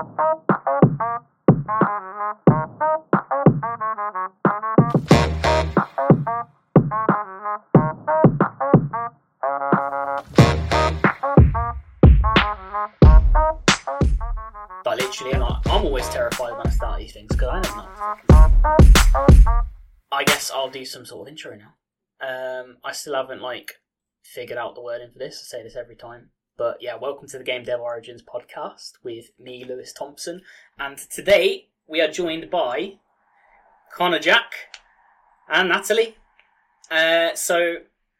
Like literally, I'm, like, I'm always terrified when I start these things because I don't know. I guess I'll do some sort of intro now. Um, I still haven't like figured out the wording for this. I say this every time, but yeah, welcome to the Gamedev Origins podcast with me, Lewis Thompson, and today we are joined by Conor-Jack and Natalie. Uh, so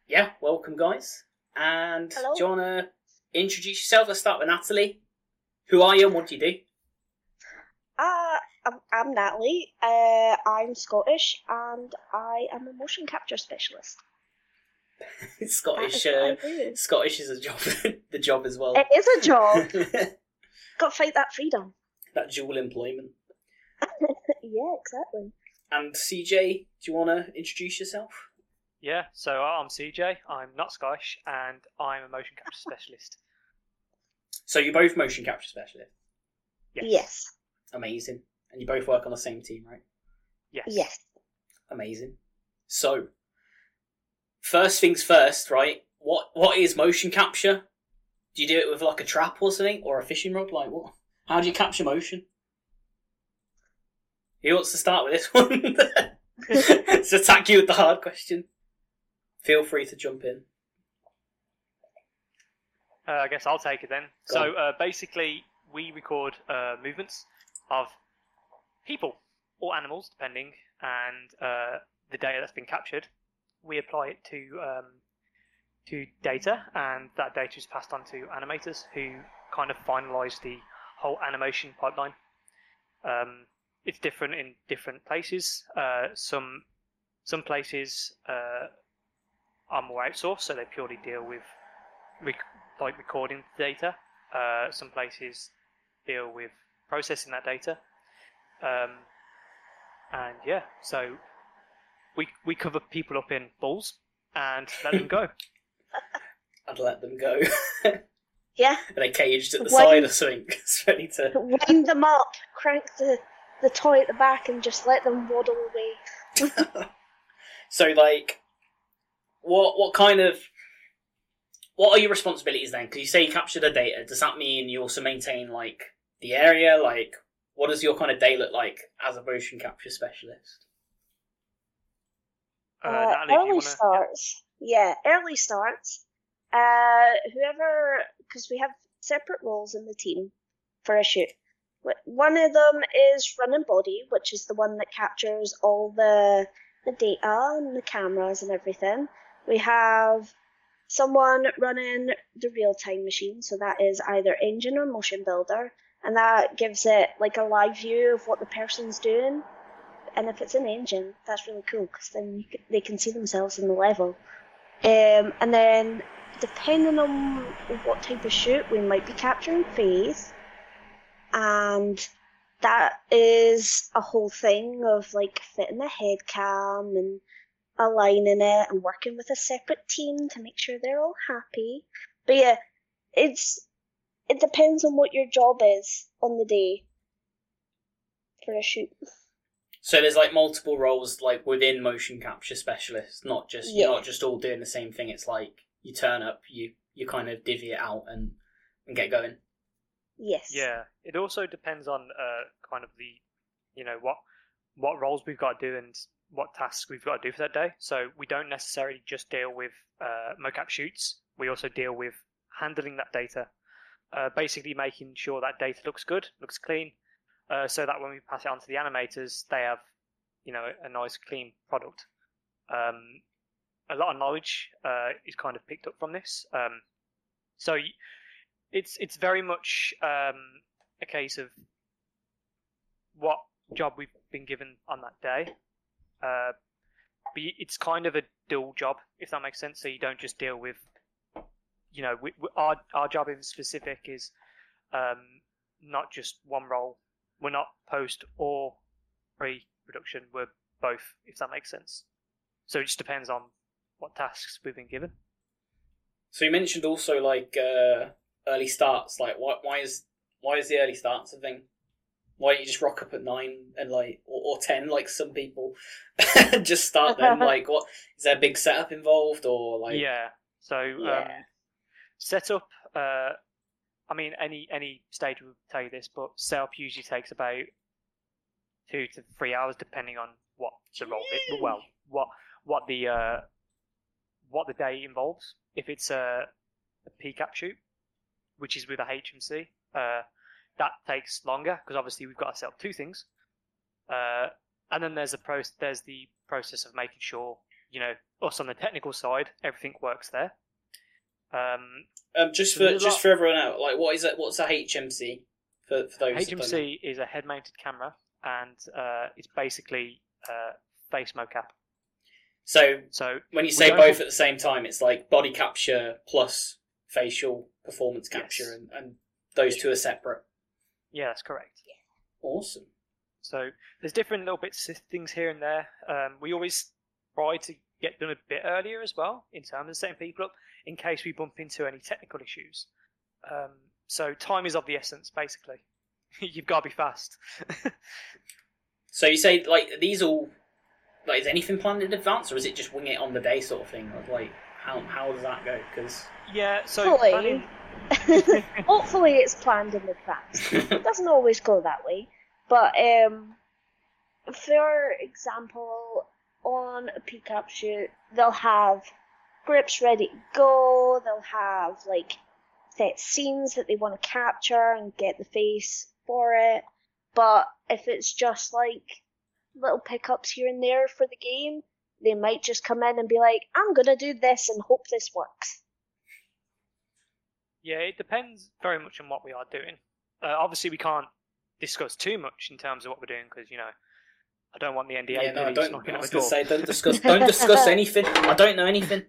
yeah, welcome guys. And Hello. do you wanna introduce yourself? Let's start with Natalie. Who are you and what do you do? Uh, I'm, I'm Natalie. Uh, I'm Scottish and I am a motion capture specialist. That Scottish. is what I Uh, do. Scottish is a job. the job as well. It is a job. Got to fight that freedom. that dual employment. yeah, exactly. And CJ, do you want to introduce yourself? Yeah, so I'm CJ. I'm not Scottish, and I'm a motion capture specialist. So you're both motion capture specialists. Yes. Yes. Amazing. And you both work on the same team, right? Yes. Yes. Amazing. So, first things first, right? What what is motion capture? Do you do it with like a trap or something, or a fishing rod? Like what? How do you capture motion? Who wants to start with this one? Let's attack you with the hard question. Feel free to jump in. Uh, I guess I'll take it then. Go so uh, basically, we record uh, movements of people or animals, depending, and uh, the data that's been captured. We apply it to um, to data, and that data is passed on to animators who kind of finalise the whole animation pipeline. Um, it's different in different places. Uh, some some places uh, are more outsourced, so they purely deal with rec- like recording data. Uh, some places deal with processing that data. Um, and yeah, so we we cover people up in balls and let them go. I'd let them go. Yeah. Are they caged at the Why- side or something? It's ready to. Wind them up, crank the, the toy at the back, and just let them waddle away. so, like, what what kind of what are your responsibilities then? Because you say you capture the data. Does that mean you also maintain like the area? Like, what does your kind of day look like as a motion capture specialist? Uh, Uh, Natalie, early wanna- starts. Yeah, early starts. Uh, whoever, because we have separate roles in the team for a shoot. One of them is running body, which is the one that captures all the the data and the cameras and everything. We have someone running the real time machine, so that is either engine or MotionBuilder, and that gives it like a live view of what the person's doing and if it's an engine, that's really cool because then can, they can see themselves in the level. Um, and then, depending on what type of shoot, we might be capturing phase, and that is a whole thing of like fitting the head cam and aligning it and working with a separate team to make sure they're all happy. But yeah, it's it depends on what your job is on the day for a shoot. So there's like multiple roles like within motion capture specialists, not just you're Yeah. not just all doing the same thing. It's like you turn up, you you kind of divvy it out and and get going. Yes. Yeah, it also depends on uh, kind of the, you know, what what roles we've got to do and what tasks we've got to do for that day. So we don't necessarily just deal with uh, mocap shoots. We also deal with handling that data, uh, basically making sure that data looks good, looks clean, uh, so that when we pass it on to the animators, they have, you know, a nice clean product. Um, a lot of knowledge uh, is kind of picked up from this. Um, so it's it's very much um, a case of what job we've been given on that day. Uh, but it's kind of a dual job, if that makes sense. So you don't just deal with, you know, we, we, our our job in specific is um, not just one role. We're not post or pre-production. We're both, if that makes sense. So it just depends on what tasks we've been given. So you mentioned also like uh, early starts. Like, why why is Why is the early starts a thing? Why don't you just rock up at nine and like or, or ten like some people just start then? like what is there a big setup involved or like yeah. So um, Yeah. setup. Uh, I mean, any any stage will tell you this, but setup usually takes about two to three hours, depending on what the role. It, well, what what the uh, what the day involves. If it's a, a PCAP shoot, which is with a HMC, uh, that takes longer because obviously we've got to set up two things. Uh, and then there's a pro- there's the process of making sure you know us on the technical side everything works there. Um, um just for just lot- for everyone out like what is it what's a HMC for, for those that don't know? HMC is a head-mounted camera, and uh, it's basically uh, face mocap. So So when you say both have- at the same time, it's like body capture plus facial performance capture, Yes. and, and those two are separate. yeah, that's correct. Awesome. So there's different little bits of things here and there. Um, we always try to get done a bit earlier as well in terms of setting people up in case we bump into any technical issues. Um, so time is of the essence, basically. You've got to be fast. So you say like are these all like is anything planned in advance, or is it just wing it on the day sort of thing? Or, like how how does that go? Because yeah. So Hopefully. planning- Hopefully, it's planned in advance. It doesn't always go that way, but um, for example, on a PCAP shoot, they'll have grips ready to go. They'll have like set scenes that they want to capture and get the face for it. But if it's just like little pickups here and there for the game, they might just come in and be like, "I'm gonna do this and hope this works." Yeah, it depends very much on what we are doing. Uh, obviously, we can't discuss too much in terms of what we're doing because you know I don't want the NDA yeah, no, police don't. knocking I at was going to door. say don't discuss don't discuss anything. I don't know anything.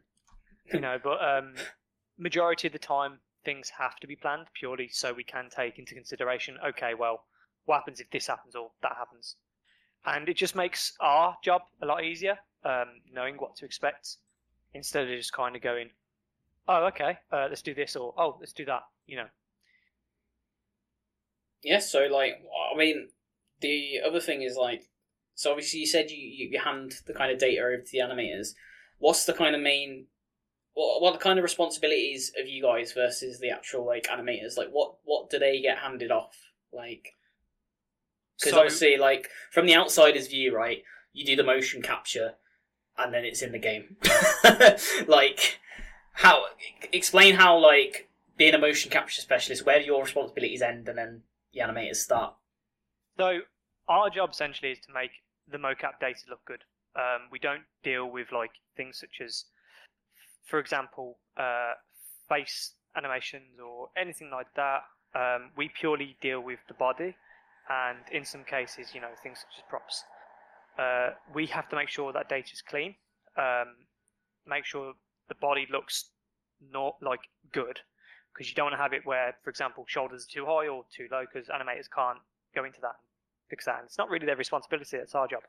you know, but um, majority of the time things have to be planned purely so we can take into consideration. Okay, well, what happens if this happens or that happens, and it just makes our job a lot easier, um, knowing what to expect instead of just kind of going, oh, okay, uh, let's do this or oh, let's do that. You know, Yeah, so like, I mean, the other thing is like, so obviously you said you, you, you hand the kind of data over to the animators. What's the kind of main, what what the kind of responsibilities of you guys versus the actual like animators? Like, what what do they get handed off? Like, because So- obviously, like from the outsider's view, right, you do the motion capture, and then it's in the game. like, how explain how like being a motion capture specialist, where do your responsibilities end, and then the animators start. So our job essentially is to make the mocap data look good. Um, we don't deal with like things such as, for example, uh, face animations or anything like that. Um, we purely deal with the body, and in some cases, you know, things such as props. Uh, we have to make sure that data is clean. Um, make sure the body looks not like good, because you don't want to have it where, for example, shoulders are too high or too low, because animators can't go into that and fix that. And it's not really their responsibility; it's our job.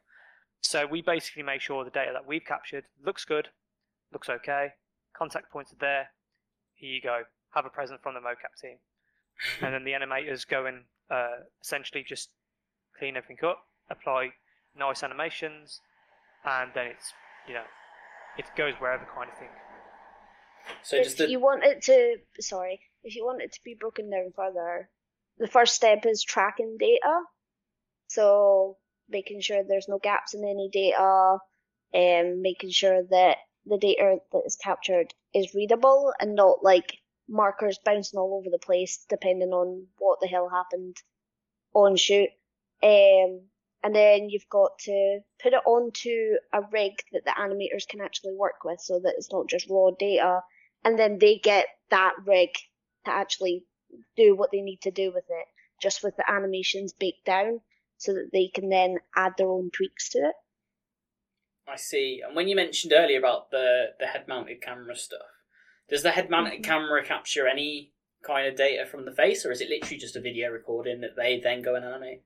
So we basically make sure the data that we've captured looks good, looks okay. Contact points are there. Here you go. Have a present from the mocap team, and then the animators go and uh, essentially just clean everything up, apply nice animations, and then it's you know it goes wherever kind of thing. So if just the, you want it to, sorry, if you want it to be broken down further, the first step is tracking data. So making sure there's no gaps in any data, and making sure that the data that is captured is readable and not like markers bouncing all over the place depending on what the hell happened on shoot. Um, and then you've got to put it onto a rig that the animators can actually work with so that it's not just raw data and then they get that rig to actually do what they need to do with it, just with the animations baked down, so that they can then add their own tweaks to it. I see. And when you mentioned earlier about the the head mounted camera stuff, does the head mounted Mhm. camera capture any kind of data from the face, or is it literally just a video recording that they then go and animate?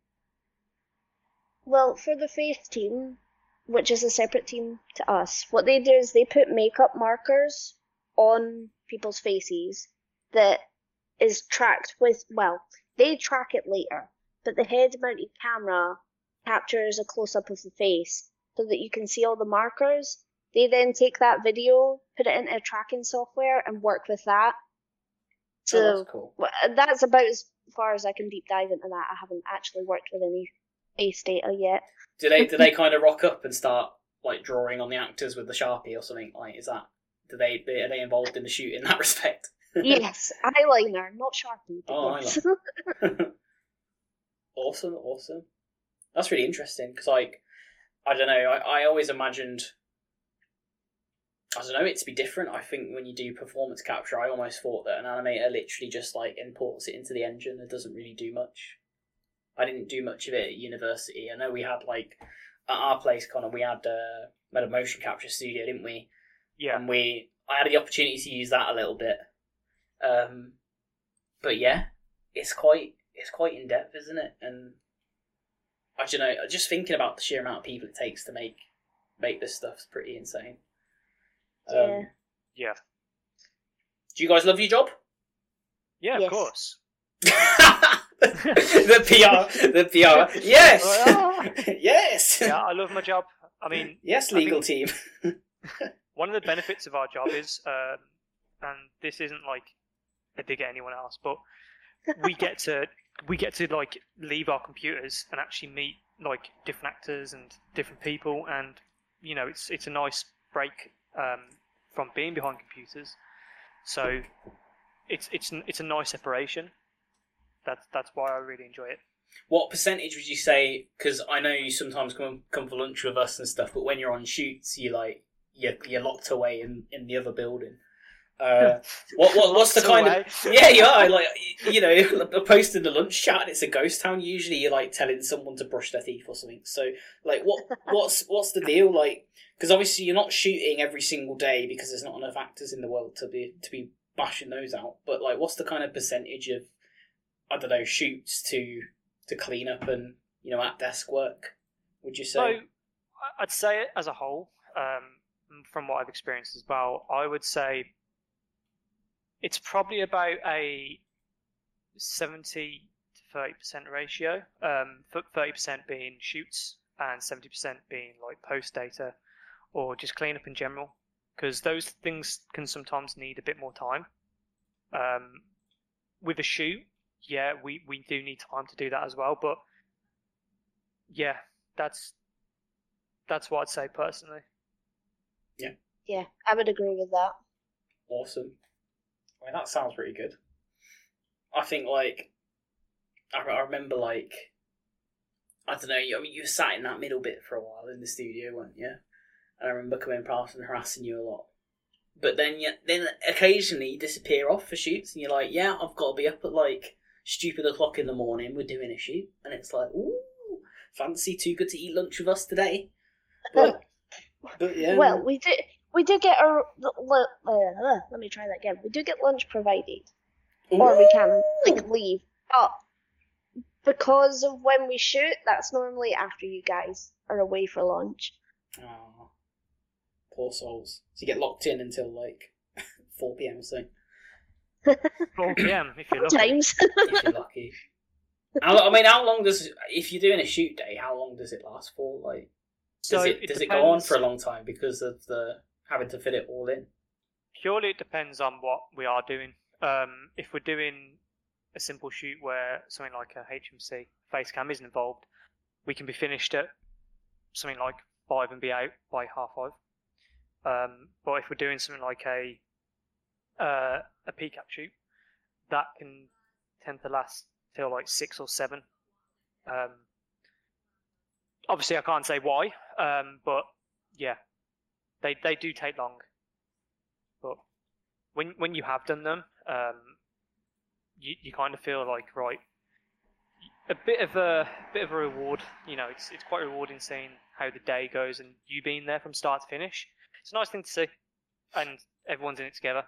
Well, for the Face team, which is a separate team to us, what they do is they put makeup markers on people's faces that is tracked with, well, They track it later, but the head-mounted camera captures a close-up of the face so that you can see all the markers. They then take that video, put it into tracking software, and work with that. Oh, so oh, that's cool. that's about as far as I can deep dive into that. I haven't actually worked with any face data yet. Do they do they kind of rock up and start like drawing on the actors with the sharpie or something? Like, is that do they, they are they involved in the shoot in that respect? yes, eyeliner, not sharpie. Oh, yes. Awesome, awesome. That's really interesting because, like, I don't know. I, I always imagined, I don't know, it to be different. I think when you do performance capture, I almost thought that an animator literally just like imports it into the engine and doesn't really do much. I didn't do much of it at university. I know we had like at our place, Conor, we had uh, we had a motion capture studio, didn't we? Yeah. and we I had the opportunity to use that a little bit. Um, but yeah, it's quite it's quite in depth, isn't it? And I don't know, just thinking about the sheer amount of people it takes to make make this stuff's pretty insane. Um, Yeah. Yeah. Do you guys love your job? Yeah, Yes. of course. the PR, the PR. Yes, yes, Yeah, I love my job. I mean, yes, I legal team. one of the benefits of our job is, um, and this isn't like a dig at anyone else, but we get to we get to like leave our computers and actually meet like different actors and different people, and you know, it's it's a nice break um, from being behind computers. So it's it's it's a nice separation. That's that's why I really enjoy it. What percentage would you say? Because I know you sometimes come come for lunch with us and stuff, but when you're on shoots, you like you're, you're locked away in, in the other building. Uh, what, what what's the kind of yeah yeah like you know posting the lunch chat and it's a ghost town. Usually you're like telling someone to brush their teeth or something. So like what what's what's the deal like? Because obviously you're not shooting every single day because there's not enough actors in the world to be to be bashing those out. But like what's the kind of percentage of I don't know shoots to to clean up and you know at desk work? Would you say? I- I'd say it as a whole, um, from what I've experienced as well. I would say it's probably about a seventy to thirty percent ratio. Um, thirty percent being shoots and seventy percent being like post data or just cleanup in general, because those things can sometimes need a bit more time. Um, with a shoot, yeah, we, we do need time to do that as well, but yeah, that's that's what I'd say personally. Yeah, Yeah, I would agree with that. Awesome. I mean, that sounds pretty good. I think, like, I, I remember, like, I don't know, you, I mean, you sat in that middle bit for a while in the studio, weren't you? And I remember coming past and harassing you a lot. But then, you, then occasionally you disappear off for shoots, and you're like, yeah, I've got to be up at, like, stupid o'clock in the morning, we're doing a shoot. And it's like, ooh, fancy too good to eat lunch with us today. But, but yeah. Well, we do we do get a let me try that again. We do get lunch provided, or we can like leave. But because of when we shoot, that's normally after you guys are away for lunch. Oh, poor souls. So you get locked in until like 4 pm, so 4 p.m. if you're lucky. Sometimes. if you're lucky. I mean, how long does if you're doing a shoot day? How long does it last for? Like, does So it, it does it go on for a long time because of the having to fit it all in? Purely, it depends on what we are doing. Um, if we're doing a simple shoot where something like a HMC face cam isn't involved, we can be finished at something like five and be out by half five. Um, but if we're doing something like a uh, a PCAP shoot, that can tend to last till like six or seven. Um, obviously, I can't say why, um, but yeah, they they do take long. But when when you have done them, um, you you kind of feel like right, a bit of a bit of a reward. You know, it's it's quite rewarding seeing how the day goes and you being there from start to finish. It's a nice thing to see, and everyone's in it together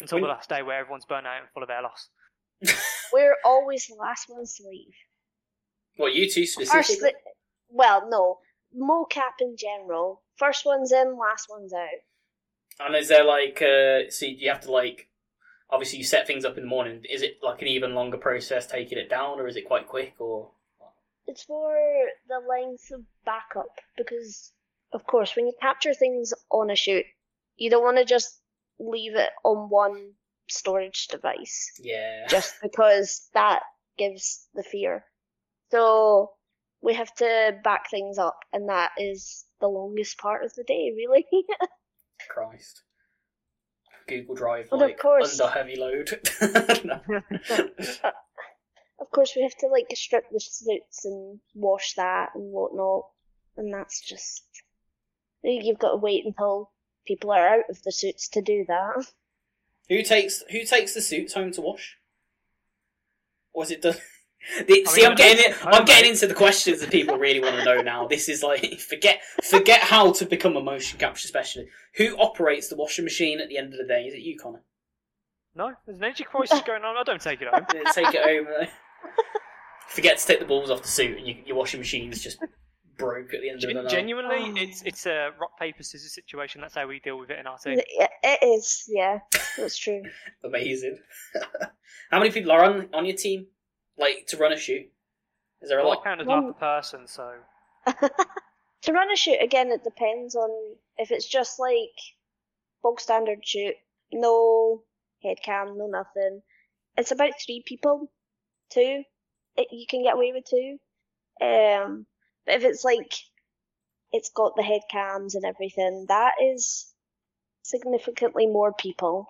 until the last day where everyone's burnt out and full of air loss. We're always the last ones to leave. Well, you two First, specifically? the, well, no, mocap in general. First one's in, last one's out. And is there like, uh, so you have to like obviously you set things up in the morning. Is it like an even longer process taking it down, or is it quite quick? Or It's for the length of backup because, of course, when you capture things on a shoot, you don't want to just leave it on one storage device yeah, just because that gives the fear. So we have to back things up, and that is the longest part of the day, really. Christ. Google Drive Well, of course. under heavy load. Of course, we have to like strip the suits and wash that and whatnot, and that's just you've got to wait until people are out of the suits to do that. Who takes who takes the suits home to wash? Was it done? The- I See, mean, I'm getting it. I'm getting into the questions that people really want to know now. This is like forget forget how to become a motion capture specialist. Who operates the washing machine at the end of the day? Is it you, Conor? No, there's an energy crisis going on. I don't take it home. Yeah, Take it home. Forget to take the balls off the suit, and you, your washing machine's just broke at the end of the Gen- night. genuinely, Oh. it's it's a rock paper scissors situation. That's how we deal with it in our team. It, it is, yeah, that's true. Amazing. how many people are on on your team? Like to run a shoot? Is there a Well, I lot? count as One- half a person, so to run a shoot again, it depends on if it's just like bog standard shoot, no head cam, no nothing. It's about three people, two. It, you can get away with two. Um, but if it's like it's got the head cams and everything, that is significantly more people,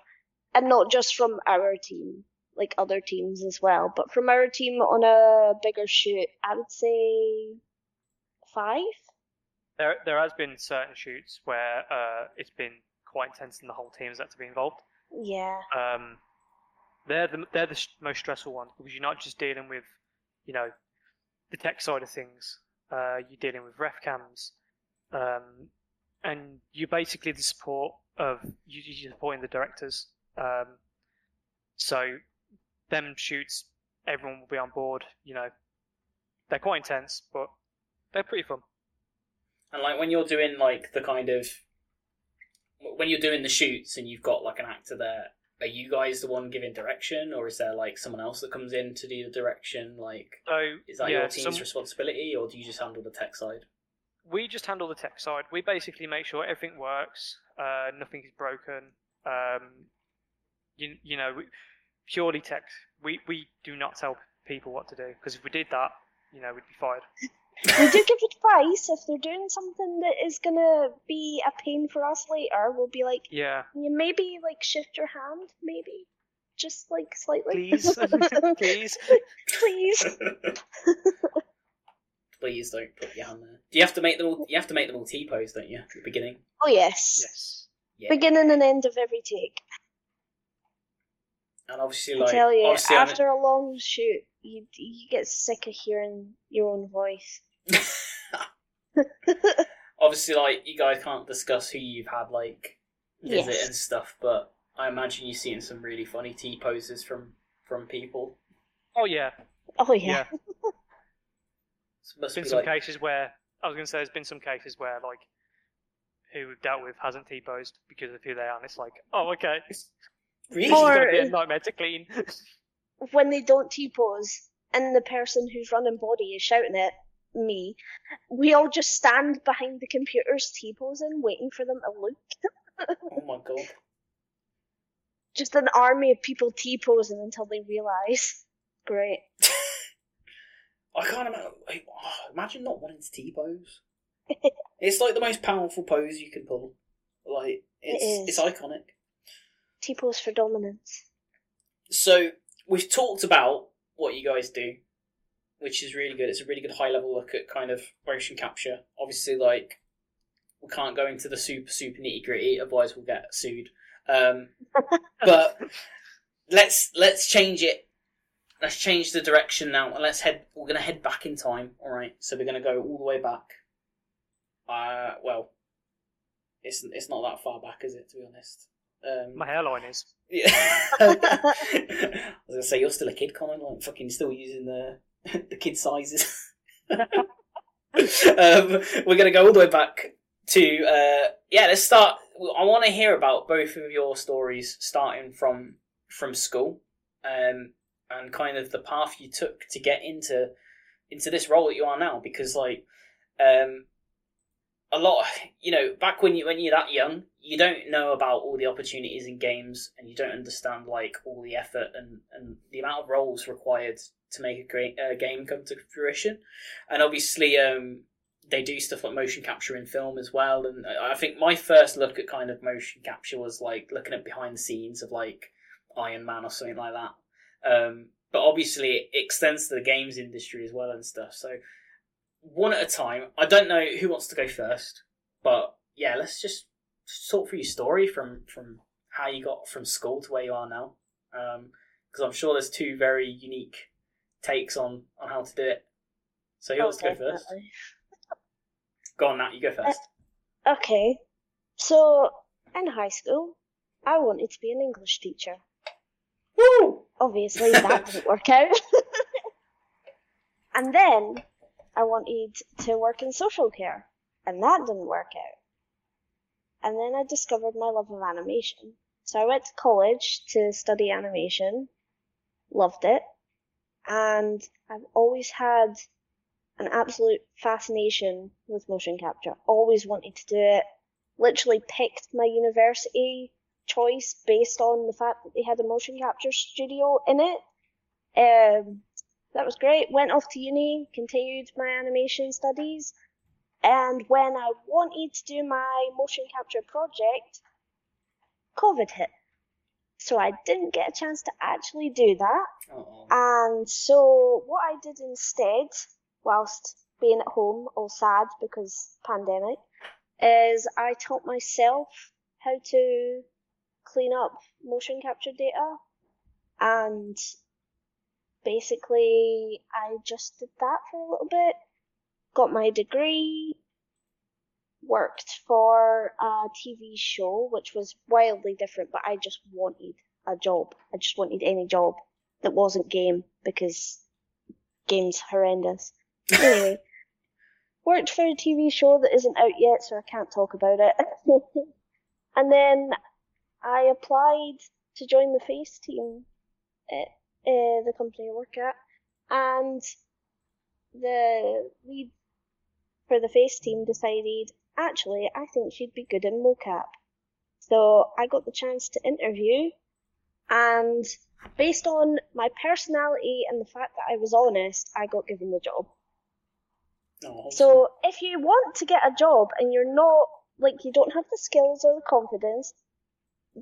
and not just from our team, like other teams as well, but from our team on a bigger shoot, I would say five. there there has been certain shoots where uh, it's been quite intense and the whole team has had to be involved. Yeah. Um, they're the they're the most stressful ones because you're not just dealing with, you know, the tech side of things. Uh, you're dealing with ref cams, um, and you're basically the support of you're supporting the directors. Um, so them shoots, everyone will be on board. You know, they're quite intense, but they're pretty fun. And like when you're doing like the kind of when you're doing the shoots and you've got like an actor there, are you guys the one giving direction, or is there like someone else that comes in to do the direction? Like, So is that yeah, your team's some- responsibility, or do you just handle the tech side? we just handle the tech side. We basically make sure everything works, uh, nothing is broken. Um, you, you know, we, purely tech. We we do not tell people what to do because if we did that, you know, we'd be fired. we do give advice if they're doing something that is gonna be a pain for us later. We'll be like, Yeah, you maybe like shift your hand, maybe just like slightly. please, please. Please. Please don't put your hand there. Do you have to make them all? You have to make them all T pose, don't you? At the beginning. Oh yes. Yes. Yeah. Beginning and end of every take. And obviously, I like, tell you, obviously, I'm- after a long shoot, you you get sick of hearing your own voice. obviously, like you guys can't discuss who you've had like visit Yes. and stuff, but I imagine you've seen some really funny T poses from from people. Oh yeah, Oh yeah. yeah. So it must There's be been some like, cases where I was going to say there's been some cases where like who we've dealt with hasn't T-posed because of who they are, and it's like, oh okay, it's really? Or- going to be a nightmare to clean. when they don't T pose and the person who's running body is shouting at me, we all just stand behind the computers T posing, waiting for them to look. oh my god! Just an army of people T posing until they realise. Great. I can't imagine. Like, oh, imagine not wanting to T pose. it's like the most powerful pose you can pull. Like it's It it's iconic. T pose for dominance. So we've talked about what you guys do, which is really good. It's a really good high level look at kind of motion capture. Obviously, like we can't go into the super super nitty gritty, otherwise we'll get sued. Um, but let's let's change it. Let's change the direction now, and let's head. We're gonna head back in time. All right, so we're gonna go all the way back. Uh, well, it's it's not that far back, is it? To be honest. Um, My hairline is. yeah. I was gonna say you're still a kid, Colin. Like fucking still using the the kid sizes. um, we're gonna go all the way back to uh, yeah. Let's start. I want to hear about both of your stories, starting from from school, um, and kind of the path you took to get into into this role that you are now. Because like, um, a lot, you know, back when you when you're that young, you don't know about all the opportunities in games, and you don't understand like all the effort and and the amount of roles required to make a great game come to fruition. And obviously, um, they do stuff like motion capture in film as well. And I think my first look at kind of motion capture was like looking at behind the scenes of like Iron Man or something like that. Um, but obviously, it extends to the games industry as well and stuff. So one at a time. I don't know who wants to go first, but yeah, let's just talk through your story from from how you got from school to where you are now. Um, because I'm sure there's two very unique takes on on how to do it. So who Oh, wants to go first? definitely. Go on, Nat. You go uh, first. Okay. So, in high school, I wanted to be an English teacher. Woo! Obviously, that didn't work out. and then I wanted to work in social care, and that didn't work out. And then I discovered my love of animation. So I went to college to study animation, loved it, and I've always had an absolute fascination with motion capture. Always wanted to do it. Literally picked my university choice based on the fact that they had a motion capture studio in it. Um, that was great. Went off to uni, continued my animation studies, and when I wanted to do my motion capture project, COVID hit. So I didn't get a chance to actually do that. And so what I did instead, whilst being at home all sad because pandemic, is I taught myself how to clean up motion capture data and basically I just did that for a little bit, got my degree, worked for a TV show which was wildly different, but I just wanted a job. I just wanted any job that wasn't game because game's horrendous. Anyway, worked for a TV show that isn't out yet, so I can't talk about it. and then I applied to join the Face team uh, the company I work at, and the lead for the Face team decided actually I think she'd be good in mocap. So I got the chance to interview, and based on my personality and the fact that I was honest, I got given the job. oh, So if you want to get a job and you're not like you don't have the skills or the confidence,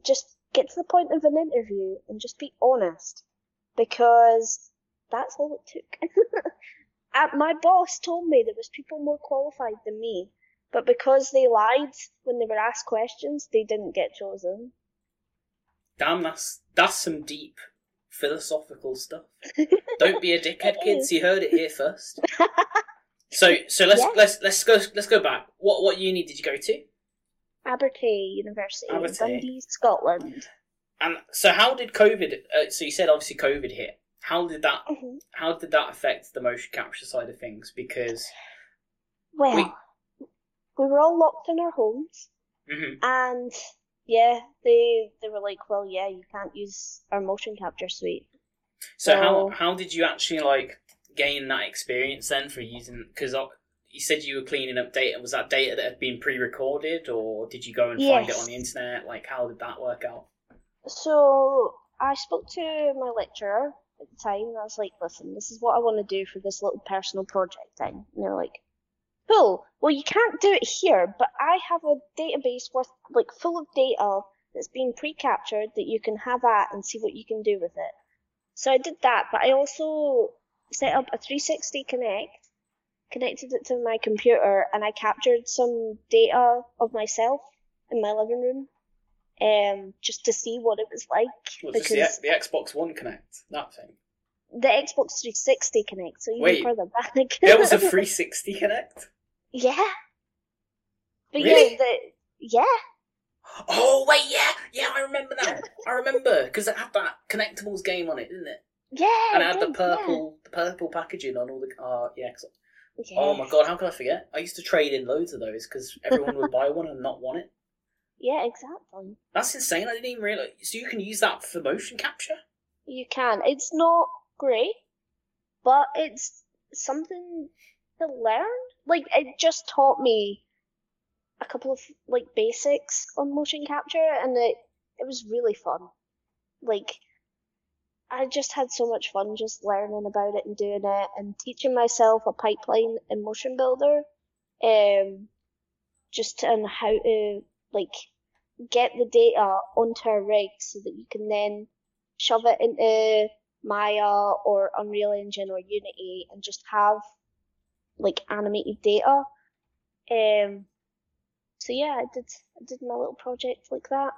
just get to the point of an interview and just be honest because that's all it took. Uh, my boss told me there was people more qualified than me, but because they lied when they were asked questions, they didn't get chosen. damn, that's that's some deep philosophical stuff. Don't be a dickhead, kids. You heard it here first. So so let's Yeah. let's let's go let's go back. What what uni did you go to? Abertay University, in Abertay. Dundee, Scotland. And so how did COVID? Uh, so you said obviously COVID hit. How did that Mhm. how did that affect the motion capture side of things? Because Well, We- we were all locked in our homes. mhm. And yeah, they they were like, well, yeah, you can't use our motion capture suite. so how So- how did you actually like gain that experience then for using? Because you said you were cleaning up data. Was that data that had been pre-recorded, or did you go and find it on the internet? Like how did that work out? So I spoke to my lecturer at the time, and I was like, listen, this is what I want to do for this little personal project thing. And they're like, cool. Well, you can't do it here, but I have a database worth like full of data that's been pre-captured that you can have at and see what you can do with it. So I did that, but I also set up a 360 Kinect, connected it to my computer, and I captured some data of myself in my living room, um, just to see what it was like. This because the, the Xbox One Kinect? That thing. the Xbox 360 Kinect, so even Wait. further back. There was a 360 Kinect. yeah. But Really? yeah, the yeah, Oh wait, yeah, yeah, I remember that. I remember because it had that Connectables game on it, didn't it? yeah. And it had the purple, the purple packaging on all the. Uh, yeah. 'cause- Yeah. Oh my god, how can I forget? I used to trade in loads of those because everyone would buy one and not want it. Yeah, exactly. That's insane. I didn't even realize. So you can use that for motion capture. You can. It's not great, but it's something to learn. Like it just taught me a couple of like basics on motion capture, and it it was really fun. Like I just had so much fun just learning about it and doing it, and teaching myself a pipeline in MotionBuilder, um, just on how to like get the data onto a rig so that you can then shove it into Maya or Unreal Engine or Unity and just have like animated data. Um, so yeah, I did I did my little project like that.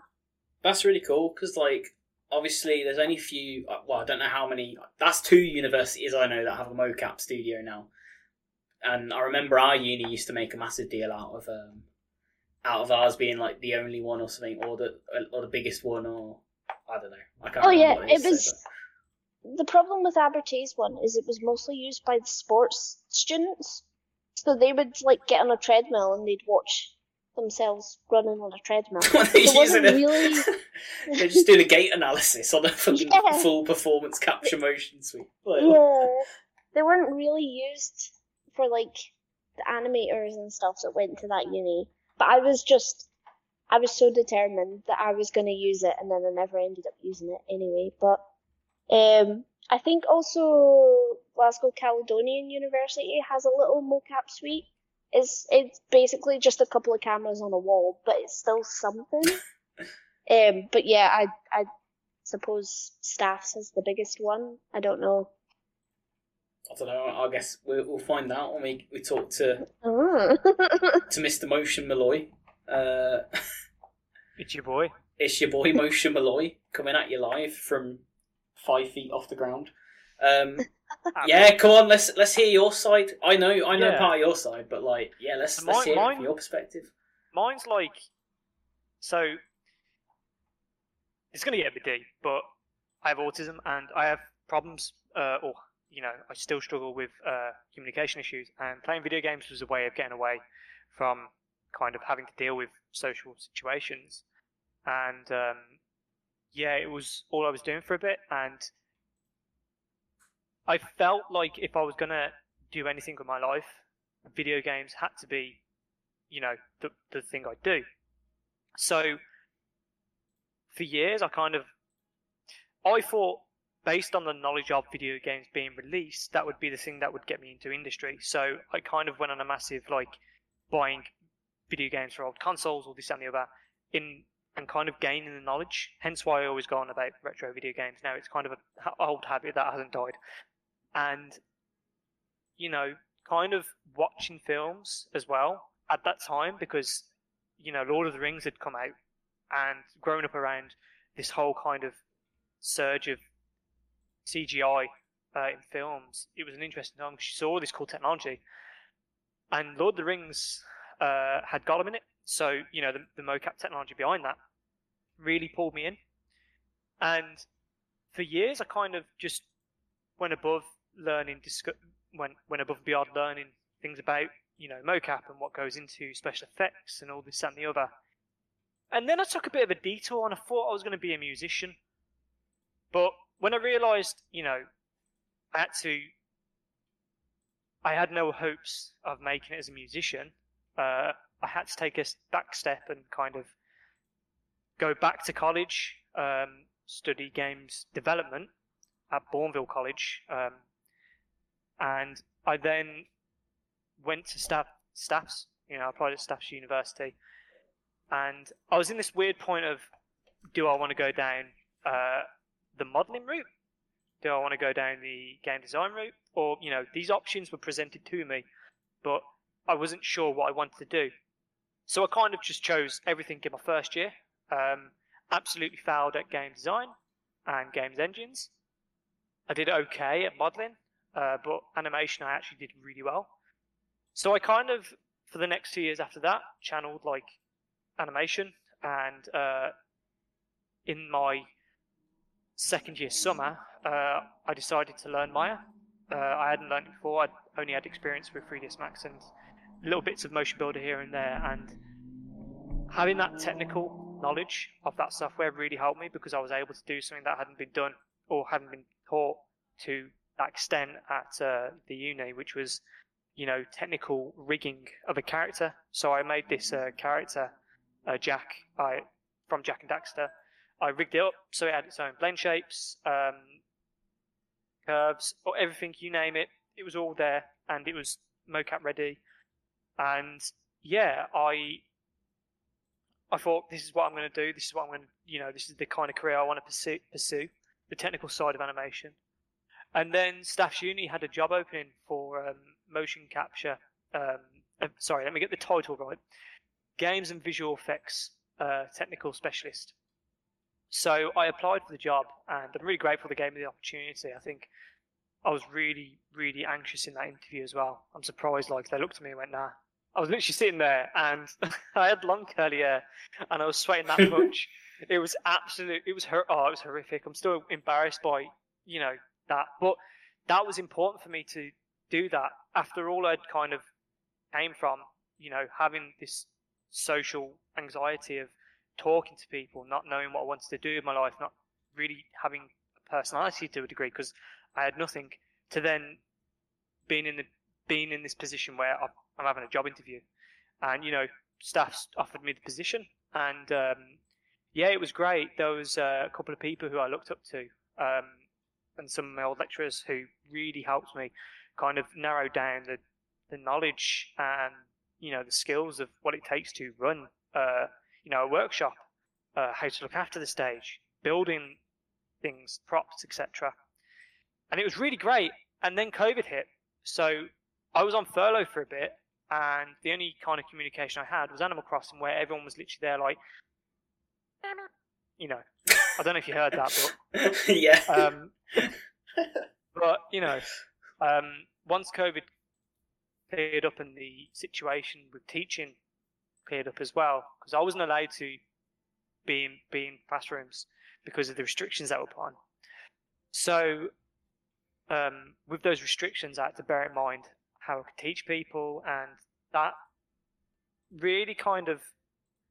That's really cool because, like, obviously, there's only few. uh, Well, I don't know how many. That's two universities I know that have a mocap studio now. And I remember our uni used to make a massive deal out of um, out of ours being like the only one or something, or the or the biggest one, or I don't know. I can't Oh yeah, it was. The problem with Abertay's one is it was mostly used by the sports students, so they would like get on a treadmill and they'd watch themselves running on a treadmill. It wasn't it- really. They're just doing a gait analysis on a fucking Yeah. full performance capture motion suite. Like, Yeah, they weren't really used for like the animators and stuff that went to that uni. But I was just, I was so determined that I was going to use it, and then I never ended up using it anyway. But um, I think also Glasgow Caledonian University has a little mocap suite. It's it's basically just a couple of cameras on a wall, but it's still something. um, but yeah, I I suppose Staffs is the biggest one. I don't know. I don't know. I guess we'll, we'll find out when we, we talk to Ah. to Mr. Motion Molloy. Uh, It's your boy. it's your boy Motion Molloy coming at you live from five feet off the ground. Um, yeah, come on, let's let's hear your side. I know I know Yeah. part of your side, but like, yeah, let's So let's mine- hear it mine- from your perspective. Mine's like, so it's going to get a bit deep, but I have autism and I have problems, uh, or you know, I still struggle with uh, communication issues, and playing video games was a way of getting away from kind of having to deal with social situations, and um, yeah, it was all I was doing for a bit, and I felt like if I was gonna do anything with my life, video games had to be you know the the thing I do. So for years, I kind of I thought based on the knowledge of video games being released, that would be the thing that would get me into industry. So I kind of went on a massive like buying video games for old consoles, all this and the other, in and kind of gaining the knowledge. Hence why I always go on about retro video games. Now it's kind of an old habit that hasn't died, and you know, kind of watching films as well at that time because you know Lord of the Rings had come out and growing up around this whole kind of surge of CGI uh, in films, it was an interesting time because you saw this cool technology. And Lord of the Rings uh, had Gollum in it, so you know the, the mocap technology behind that really pulled me in. And for years, I kind of just went above learning, discu- went went above and beyond learning things about you know mocap and what goes into special effects and all this and the other. And then I took a bit of a detour and I thought I was going to be a musician. But when I realised, you know, I had to, I had no hopes of making it as a musician. Uh, I had to take a back step and kind of go back to college, um, study games development at Bournville College, um, and I then went to staff staffs. You know, I applied at Staffs University, and I was in this weird point of, do I want to go down uh, the modelling route? Do I want to go down the game design route? Or you know, these options were presented to me, but I wasn't sure what I wanted to do. So I kind of just chose everything in my first year. Um, absolutely failed at game design and games engines. I did okay at modelling, uh, but animation I actually did really well. So I kind of, for the next two years after that, channeled like animation, and uh, in my second year summer, uh, I decided to learn Maya. Uh, I hadn't learned it before. I'd only had experience with 3ds Max and little bits of MotionBuilder here and there, and having that technical knowledge of that software really helped me because I was able to do something that hadn't been done or hadn't been taught to that extent at uh, the uni, which was, you know, technical rigging of a character. So I made this uh, character, uh, Jak, I from Jak and Daxter. I rigged it up so it had its own blend shapes, um, curves, or everything you name it. It was all there, and it was mocap ready. And yeah, I I thought this is what I'm going to do. This is what I'm going to, you know, this is the kind of career I want to pursue. Pursue the technical side of animation. And then Staffs Uni had a job opening for um, motion capture. Um, uh, sorry, let me get the title right. Games and visual effects uh, technical specialist. So I applied for the job, and I'm really grateful they gave me the opportunity. I think I was really, really anxious in that interview as well. I'm surprised, like they looked at me and went, "Nah." I was literally sitting there, and I had long curly hair, and I was sweating that much. it was absolute. It was her. Oh, it was horrific. I'm still embarrassed by you know that, but that was important for me to do that after all I'd kind of came from. You know, having this social anxiety of talking to people, not knowing what I wanted to do in my life, not really having a personality to a degree because I had nothing. To then being in the being in this position where I'm having a job interview, and you know, staff's offered me the position, and um, yeah, it was great. There was uh, a couple of people who I looked up to, um, and some of my old lecturers who really helped me kind of narrow down the the knowledge and you know the skills of what it takes to run uh, you know a workshop, uh, how to look after the stage, building things, props, etc. And it was really great. And then COVID hit, so I was on furlough for a bit, and the only kind of communication I had was Animal Crossing, where everyone was literally there like, you know, I don't know if you heard that, but yeah. Um, but you know, um, once COVID cleared up and the situation with teaching cleared up as well, because I wasn't allowed to be in, be in classrooms because of the restrictions that were put on. So, um, with those restrictions, I had to bear in mind how I could teach people, and that really kind of,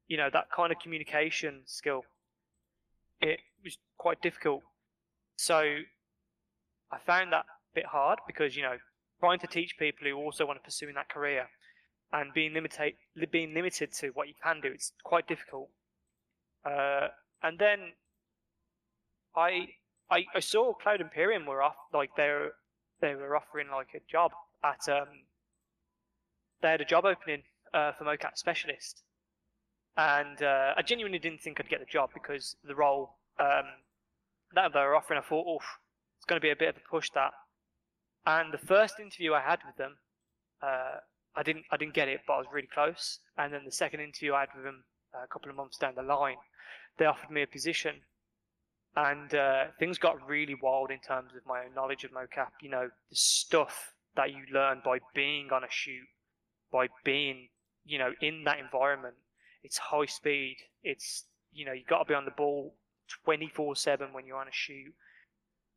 you know, that kind of communication skill, it was quite difficult. So, I found that a bit hard because, you know, trying to teach people who also want to pursue in that career and being limited being limited to what you can do it's quite difficult. Uh, and then I, I I saw Cloud Imperium were off like they were they were offering like a job at um they had a job opening uh, for mocap specialist. And uh, I genuinely didn't think I'd get the job because the role um, that they were offering I thought oh it's going to be a bit of a push that. And the first interview I had with them, uh, I didn't I didn't get it, but I was really close. And then the second interview I had with them uh, a couple of months down the line, they offered me a position, and uh, things got really wild in terms of my own knowledge of mocap. You know, the stuff that you learn by being on a shoot, by being you know in that environment. It's high speed. It's you know you got to be on the ball 24/7 when you're on a shoot.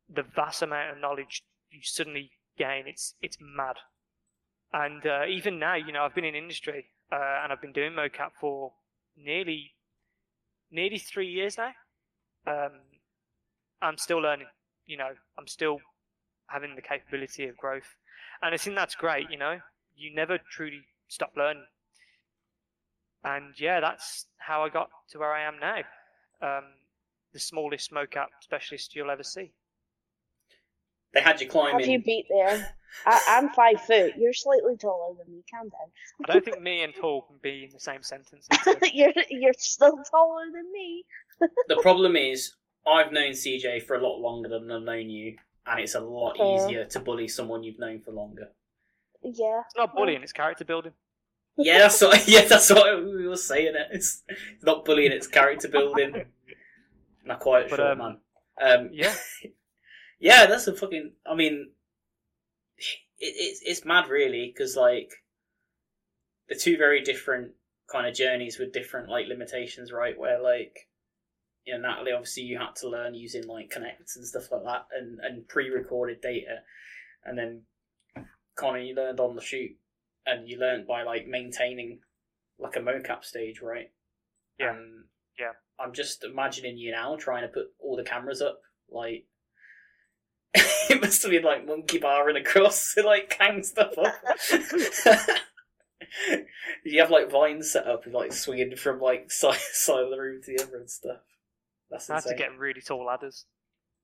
The vast amount of knowledge you suddenly gain, it's it's mad. And uh, even now, you know, I've been in industry uh, and I've been doing mocap for nearly nearly three years now. Um, I'm still learning. You know, I'm still having the capability of growth, and I think that's great. You know, you never truly stop learning. And yeah, that's how I got to where I am now. Um, the smallest mocap specialist you'll ever see. They had you climbing. Have you beat there? I, I'm five foot. You're slightly taller than me. Calm down. I don't think me and tall can be in the same sentence. you're you're still taller than me. the problem is, I've known CJ for a lot longer than I've known you, and it's a lot Fair. easier to bully someone you've known for longer. Yeah. It's not bullying; it's character building. Yeah, that's what. Yeah, that's what we were saying. It. It's, it's not bullying; it's character building. Not quite a But, short um, man. Um, Yeah, yeah, that's a fucking. I mean, it, it's it's mad, really, because like the two very different kind of journeys with different like limitations, right? Where like you know, Natalie, obviously you had to learn using like Kinects and stuff like that, and and pre-recorded data, and then Conor, you learned on the shoot, and you learned by like maintaining like a mocap stage, right? Yeah. And Yeah. I'm just imagining you now trying to put all the cameras up. Like, it must have been like monkey barring across to like hang stuff up. you have like vines set up and like swinging from like side, side of the room to the other and stuff. That's I had to get really tall ladders.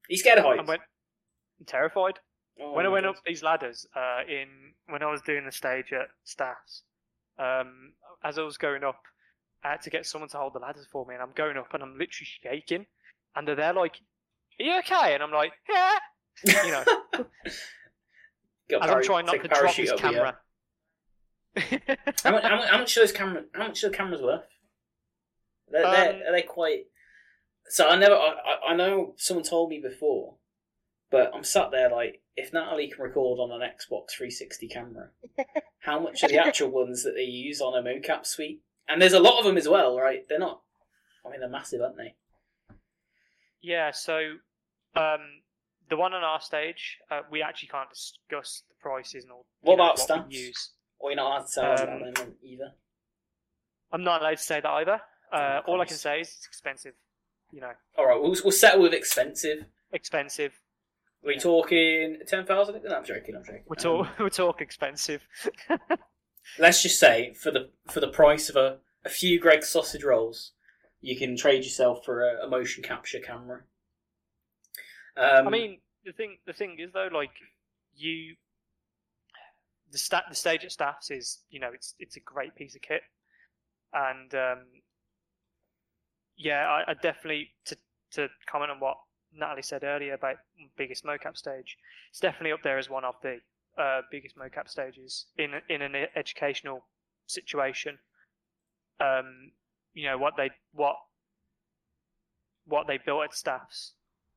You scared of heights? I went I'm terrified. Oh when I went God. up these ladders, uh, in when I was doing the stage at Staffs, um, as I was going up, I had to get someone to hold the ladders for me, and I'm going up, and I'm literally shaking, and they're there like, "Are you okay?" And I'm like, "Yeah," you know, I'm trying not to drop this camera. How much, how, much, how much are those camera? How much are the cameras worth? They're, Um, they're, are they quite? So I never. I, I- I know someone told me before, but I'm sat there like, if Natalie can record on an Xbox 360 camera, how much are the actual ones that they use on a mocap suite? And there's a lot of them as well, right? They're not. I mean, they're massive, aren't they? Yeah, so um, the one on our stage, uh, we actually can't discuss the prices and all. What know, about what stamps? use. Or you're not allowed to tell us Um, about them either. I'm not allowed to say that either. Uh, Oh, all I can say is it's expensive. You know, All right, we'll, we'll settle with expensive. expensive. Are we Yeah. talking ten thousand? No, I'm joking. I'm joking. We're Um, talk we're talk expensive. let's just say for the for the price of a, a few Greggs sausage rolls, you can trade yourself for a, a motion capture camera. Um, I mean, the thing the thing is though, like you, the stat the stage at Staffs is you know it's it's a great piece of kit, and um, yeah, I, I definitely to to comment on what Natalie said earlier about biggest mocap stage, it's definitely up there as one of the uh, biggest mocap stages in in an educational situation. Um, you know what they what what they built at Staffs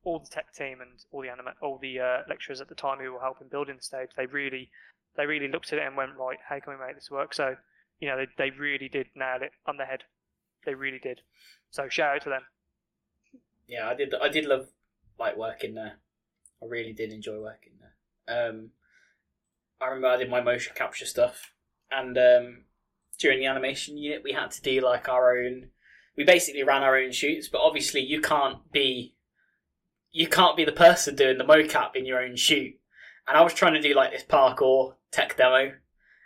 all the tech team and all the anima- all the uh, lecturers at the time who were helping building the stage, they really they really looked at it and went right, how can we make this work? So you know they they really did nail it on the head. They really did. So shout out to them. yeah, I did. I did love like working there. I really did enjoy working there. Um, I remember I did my motion capture stuff, and um, during the animation unit, we had to do like our own. We basically ran our own shoots, but obviously you can't be you can't be the person doing the mocap in your own shoot. And I was trying to do like this parkour tech demo, and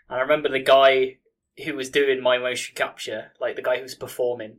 I remember the guy who was doing my motion capture, like the guy who was performing,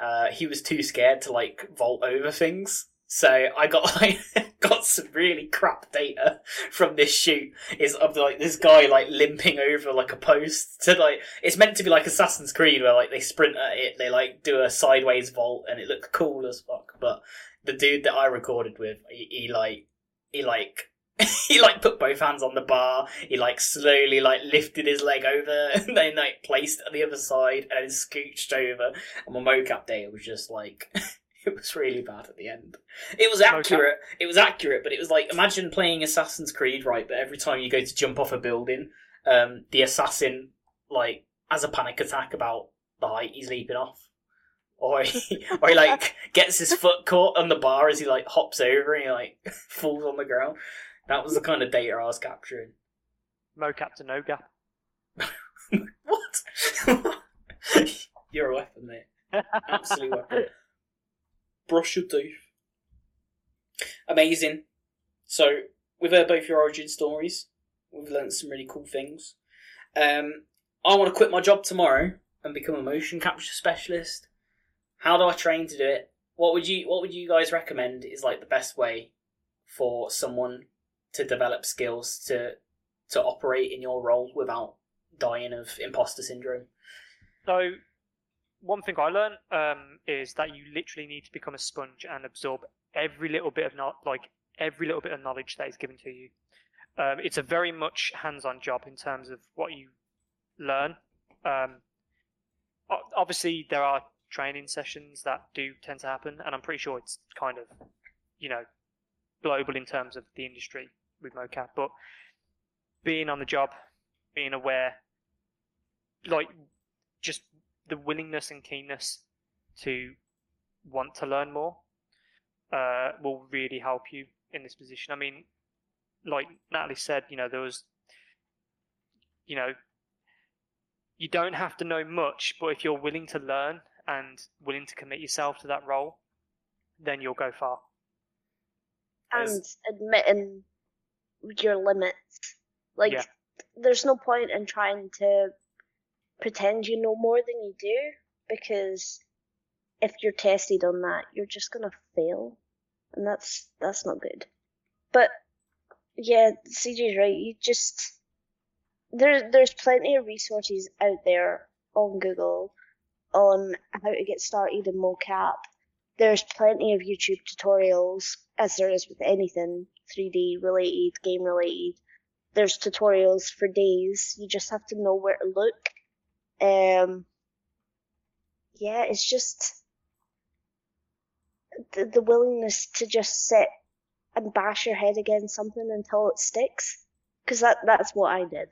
uh, he was too scared to like vault over things. So I got like got some really crap data from this shoot. Is of like this guy like limping over like a post to like it's meant to be like Assassin's Creed where like they sprint at it, they like do a sideways vault and it looked cool as fuck. But the dude that I recorded with, he, he like he like he like put both hands on the bar. He like slowly like lifted his leg over and then like placed it on the other side and then scooched over. And my mocap data was just like it was really bad at the end. It was accurate. It was accurate, but it was like imagine playing Assassin's Creed, right? But every time you go to jump off a building, um, the assassin like has a panic attack about the height he's leaping off. Or he, or he like gets his foot caught on the bar as he like hops over and he like falls on the ground. That was the kind of data I was capturing. Mocap to no gap. What? You're a weapon, mate. Absolute weapon. Brush your teeth. Amazing. So, we've heard both your origin stories. We've learnt some really cool things. Um, I want to quit my job tomorrow and become a motion capture specialist. How do I train to do it? What would you What would you guys recommend is like the best way for someone to develop skills to to operate in your role without dying of imposter syndrome? So one thing I learned um, is that you literally need to become a sponge and absorb every little bit of not like every little bit of knowledge that is given to you. Um, it's a very much hands-on job in terms of what you learn. Um, obviously, there are training sessions that do tend to happen, and I'm pretty sure it's kind of, you know, global in terms of the industry with mocap. But being on the job, being aware, like just the willingness and keenness to want to learn more uh, will really help you in this position. I mean, like Natalie said, you know, there was, you know, you don't have to know much, but if you're willing to learn and willing to commit yourself to that role, then you'll go far. and admitting your limits. Like, Yeah. there's no point in trying to pretend you know more than you do because if you're tested on that, you're just gonna fail, and that's that's not good. But yeah, CJ's right. You just there there's plenty of resources out there on Google on how to get started in mocap. There's plenty of YouTube tutorials, as there is with anything 3D related, game related. There's tutorials for days. You just have to know where to look. Um, yeah, it's just the, the willingness to just sit and bash your head against something until it sticks. Because that, that's what I did.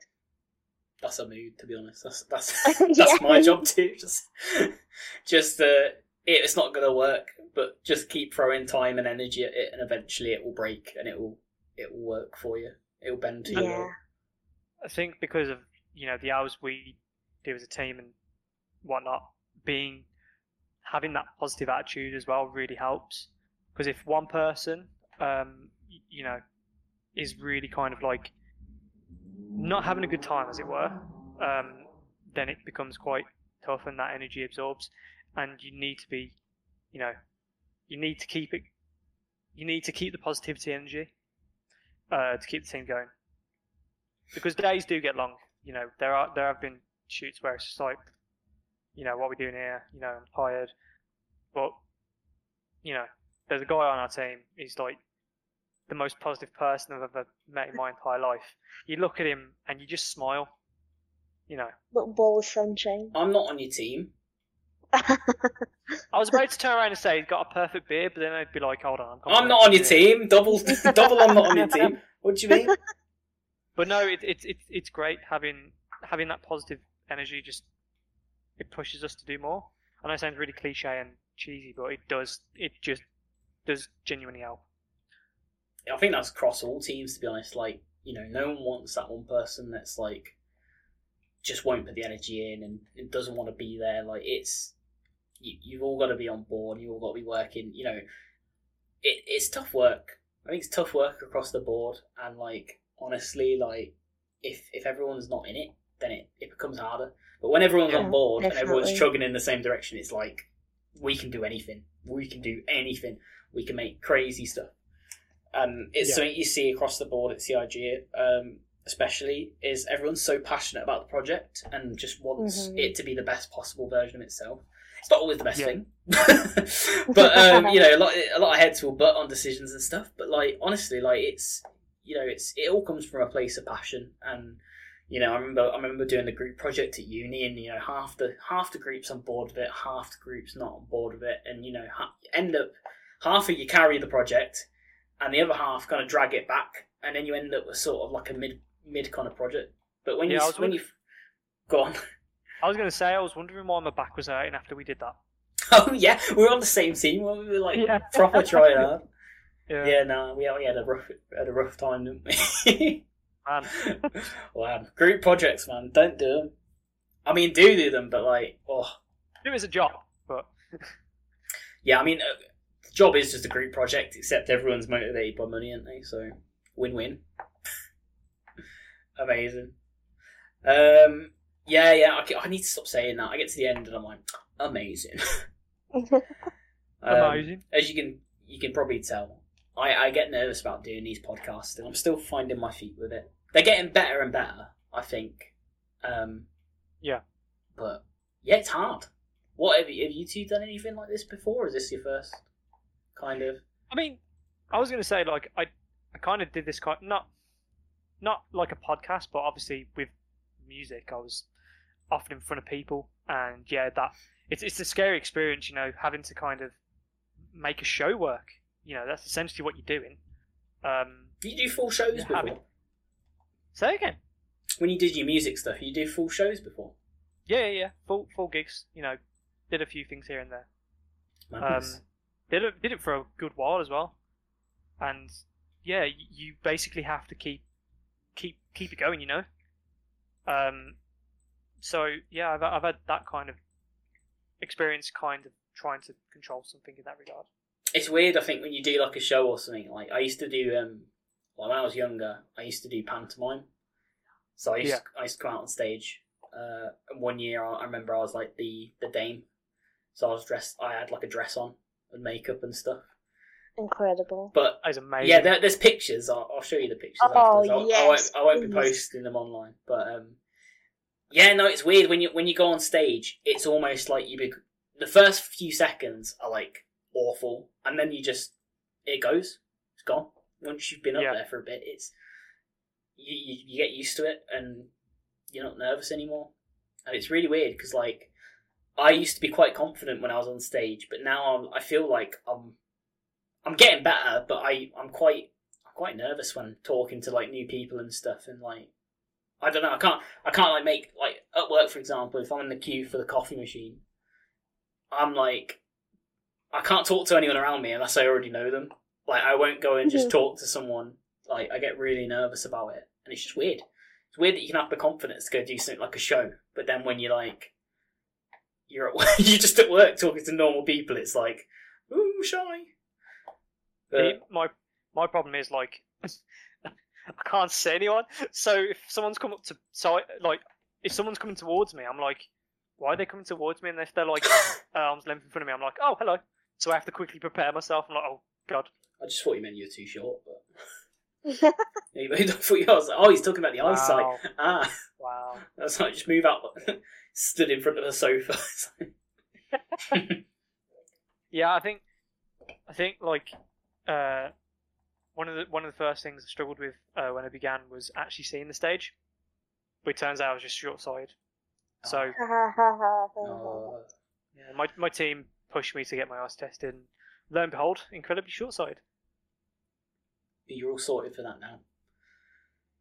That's a mood, to be honest. That's that's that's Yeah. my job too. Just, just uh, it, it's not gonna work, but just keep throwing time and energy at it, and eventually it will break, and it will it will work for you. It will bend to Yeah. your I think because of you know the hours we do as a team and whatnot, being having that positive attitude as well really helps. Because if one person, um, you know, is really kind of like not having a good time, as it were, um, then it becomes quite tough, and that energy absorbs. And you need to be, you know, you need to keep it. You need to keep the positivity energy uh, to keep the team going because days do get long. You know, there are there have been shoots where it's just like, you know, what are we doing here? You know, I'm tired, but you know, there's a guy on our team. He's like the most positive person I've ever met in my entire life. You look at him and you just smile. You know, Little ball of sunshine. I'm not on your team. I was about to turn around and say he's got a perfect beard, but then I'd be like, hold on, I'm, I'm not on your team. Double, double. I'm not on your team. What do you mean? But no, it, it, it, it's great having having that positive energy. Just it pushes us to do more. I know it sounds really cliche and cheesy, but it does. It just does genuinely help. I think that's across all teams, to be honest. Like, you know, no one wants that one person that's like just won't put the energy in and, doesn't want to be there. Like, it's you, you've all got to be on board. You've all got to be working. You know, it, it's tough work. I think it's tough work across the board. And like, honestly, like if if everyone's not in it, then it, it becomes harder. But when everyone's Yeah, on board and everyone's chugging in the same direction, it's like we can do anything. We can do anything. We can make crazy stuff. Um, it's Yeah. something you see across the board at CIG, um, especially is everyone's so passionate about the project and just wants Mhm. it to be the best possible version of itself. It's not always the best Yeah. thing, but um, you know, a lot, a lot of heads will butt on decisions and stuff. But like, honestly, like it's you know, it's it all comes from a place of passion and. You know, I remember I remember doing the group project at uni, and you know, half the half the groups on board with it, half the groups not on board with it, and you know, ha- end up half of you carry the project, and the other half kind of drag it back, and then you end up with sort of like a mid mid kind of project. But when Yeah, you when you go on, I was going to say I was wondering why my back was hurting after we did that. oh yeah, we were on the same team. We We were like Yeah. proper trying hard. Yeah, Yeah, no, we, we had a rough had a rough time, didn't we? man. wow, group projects, man, don't do them. I mean, do do them, but like, oh, It was a job, but yeah. I mean, uh, job is just a group project, except everyone's motivated by money, aren't they? So win win. Amazing. Um, yeah, yeah. I, I need to stop saying that. I get to the end and I'm like, amazing. Um, amazing. as you can you can probably tell, I, I get nervous about doing these podcasts, and I'm still finding my feet with it. They're getting better and better, I think. Um, Yeah. But yeah, it's hard. What have you, have you two done anything like this before? Or is this your first kind of? I mean, I was going to say like I, I kind of did this kind not, not like a podcast, but obviously with music, I was often in front of people, and yeah, that it's it's a scary experience, you know, having to kind of make a show work. You know, that's essentially what you're doing. Um, you do full shows before? having- say again. When you did your music stuff, you do full shows before. Yeah, yeah, yeah. Full full gigs. You know, did a few things here and there. Nice. Um, did it did it for a good while as well, and yeah, you basically have to keep keep keep it going, you know. Um, so yeah, I've I've had that kind of experience kind of trying to control something in that regard. It's weird. I think when you do like a show or something. Like I used to do. Um, well, when I was younger, I used to do pantomime. So I used Yeah. to, I used to come out on stage. Uh, one year I, I remember I was like the the dame. So I was dressed. I had like a dress on and makeup and stuff. Incredible. But That is amazing. yeah, there, there's pictures. I'll, I'll show you the pictures. Oh, afterwards. I, I won't, yes, I won't be posting them online. But um, yeah, no, it's weird when you when you go on stage. It's almost like you. Bec- the first few seconds are like awful, and then you just it goes. It's gone. Once you've been up Yeah. there for a bit, it's you, you you get used to it, and you're not nervous anymore. And it's really weird because like I used to be quite confident when I was on stage, but now I'm, I feel like I'm I'm getting better, but I I'm quite I'm quite nervous when talking to like new people and stuff, and like I don't know, I can't I can't like make like at work for example, if I'm in the queue for the coffee machine, I'm like I can't talk to anyone around me unless I already know them. Like I won't go and just Mhm. talk to someone. Like I get really nervous about it, and it's just weird. It's weird that you can have the confidence to go do something like a show, but then when you're like you're at work, you're just at work talking to normal people, it's like ooh shy. The- my my problem is like I can't see anyone. So if someone's come up to so I- like if someone's coming towards me, I'm like, why are they coming towards me? And if they're like arms length in front of me, I'm like, oh hello. So I have to quickly prepare myself. I'm like, oh god. I just thought you meant you were too short, but I thought you was like, oh, he's talking about the eyesight. Wow. Ah, Wow. that's like just move out. Stood in front of the sofa. Yeah, I think I think like uh, one of the one of the first things I struggled with uh, when I began was actually seeing the stage. But it turns out I was just short sighted. So Oh, yeah, my my team pushed me to get my eyes tested, and lo and behold, incredibly short sighted. you're all sorted for that now.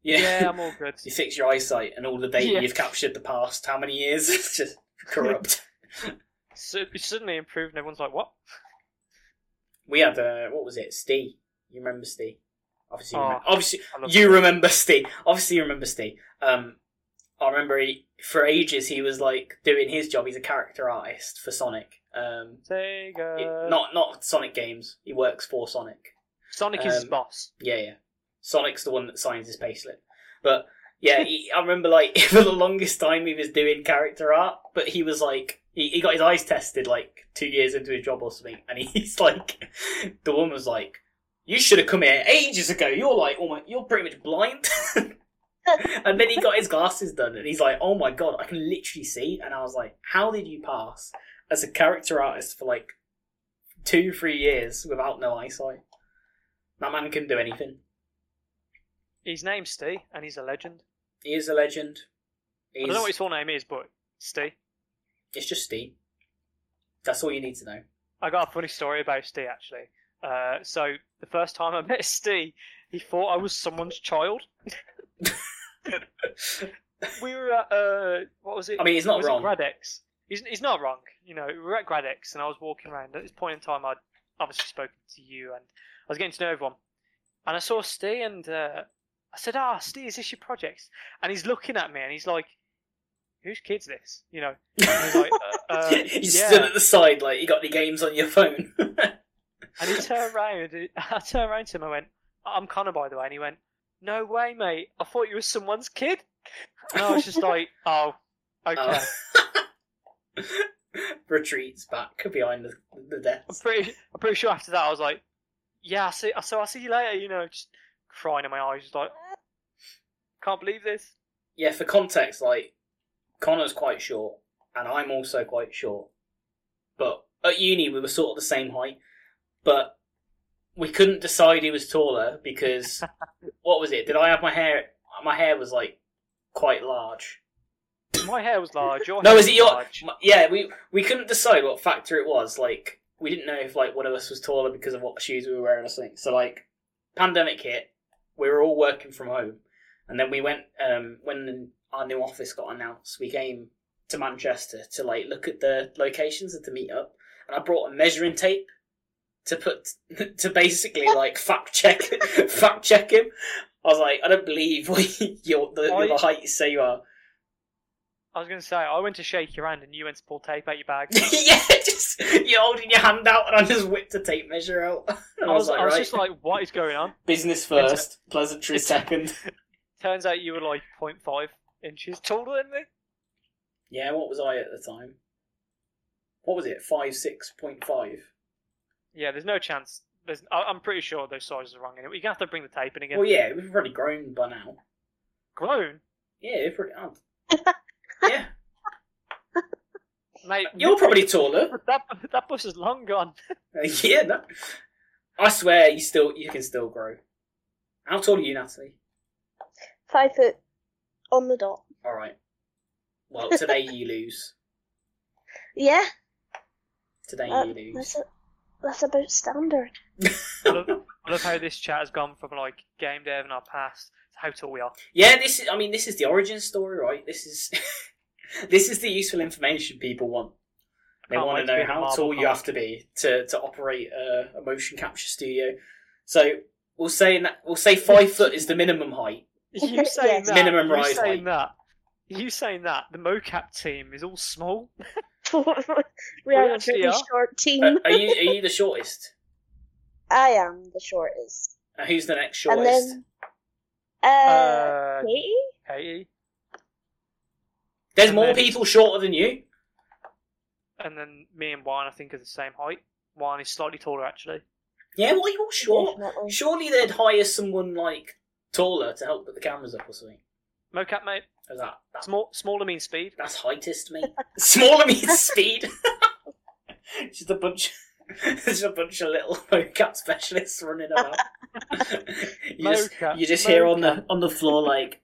Yeah, I'm all good. you fix your eyesight and all the data Yeah. you've captured the past how many years? It's just corrupt. So it's suddenly improved, and everyone's like, "What?" we had uh, what was it? Steve. You remember Steve? Obviously, you Oh, remember, obviously you that. remember Steve. Obviously, you remember Steve. Um, I remember he, for ages he was like doing his job. He's a character artist for Sonic. Um, Sega. it- not not Sonic games. He works for Sonic. Sonic is his um, boss. Yeah, yeah. Sonic's the one that signs his payslip. But yeah, he, I remember like for the longest time he was doing character art, but he was like he, he got his eyes tested like two years into his job or something, and he's like the woman was like, "You should have come here ages ago. You're like, my, you're pretty much blind." and then he got his glasses done, and he's like, "Oh my god, I can literally see." And I was like, "How did you pass as a character artist for like two, three years without no eyesight?" That man can do anything. His name's Steve, and he's a legend. He is a legend. I don't know what his full name is, but Steve. It's just Steve. That's all you need to know. I got a funny story about Steve actually. Uh, so the first time I met Steve, he thought I was someone's child. We were at uh, what was it? I mean, he's not wrong. Gradex. He's he's not wrong. You know, we were at Gradex, and I was walking around. At this point in time, I'd obviously spoken to you, and I was getting to know everyone. And I saw Steve, and uh, I said, "Ah, Steve, is this your project?" And he's looking at me, and he's like, "Whose kid's this?" You know. He's like, uh, uh, yeah. stood at the side like you got any games on your phone. And he turned around. I turned around to him. I went, "I'm Conor, by the way." And he went, "No way, mate. I thought you were someone's kid." And I was just like, "Oh, okay." Oh. Retreats back behind the, the I'm desk. pretty. I'm pretty sure after that, I was like, "Yeah, I see. So I'll see you later." You know, just crying in my eyes, just like, ah. "Can't believe this." Yeah, for context, like Conor's quite short, and I'm also quite short. But at uni, we were sort of the same height, but we couldn't decide who was taller because what was it? Did I have my hair? My hair was like quite large. My hair was large. Your No, hair is it your? large. m- Yeah, we we couldn't decide what factor it was. Like we didn't know if like one of us was taller because of what shoes we were wearing or something. So like, pandemic hit, we were all working from home, and then we went um when our new office got announced. We came to Manchester to like look at the locations and to meet up, and I brought a measuring tape to put to basically like fact check fact check him. I was like, I don't believe you're the, you're the height you say you are. I was going to say, I went to shake your hand and you went to pull tape out your bag. yeah, just you're holding your hand out, and I just whipped a tape measure out. And I was, like, I was right, just like, what is going on? business first, pleasantry it's- second. Turns out you were like 0.5 inches taller than me. Yeah, what was I at the time? What was it? Five six point five. Yeah, there's no chance. There's, I, I'm pretty sure those sizes are wrong anyway. You're going to have to bring the tape in again. Well, yeah, we've already grown by now. Grown? Yeah, we've already. have. yeah, Mate, you're probably taller. That, that bus is long gone. yeah, no. I swear, you still you can still grow. How tall are you, Natalie? Five foot on the dot. All right. Well, today you lose. Yeah, Today uh, you lose. that's a, that's about standard. I love, I love how this chat has gone from like game day in our past to how tall we are. Yeah, this is. I mean, this is the origin story, right? This is. this is the useful information people want. They Can't want to to know how marble tall you have to be to, to operate a, a motion capture studio. So we'll say that we'll say five foot is the minimum height. You saying Yes. that? Minimum you rise saying height. that? You saying that? The mocap team is all small. we We are a actually pretty are. short team. Uh, are you are you the shortest? I am the shortest. Uh, who's the next And shortest? then, uh, Uh, Katie? Katie, There's and more then- people shorter than you. And then me and Juan, I think, are the same height. Juan is slightly taller actually. Yeah, why are you all short? Definitely. Surely they'd hire someone like taller to help put the cameras up or something. Mocap mate, Is that that's small, smaller means speed. That's heightest to me. Smaller means speed. just a bunch. There's a bunch of little mocap specialists running around. you just, you just hear on the on the floor like.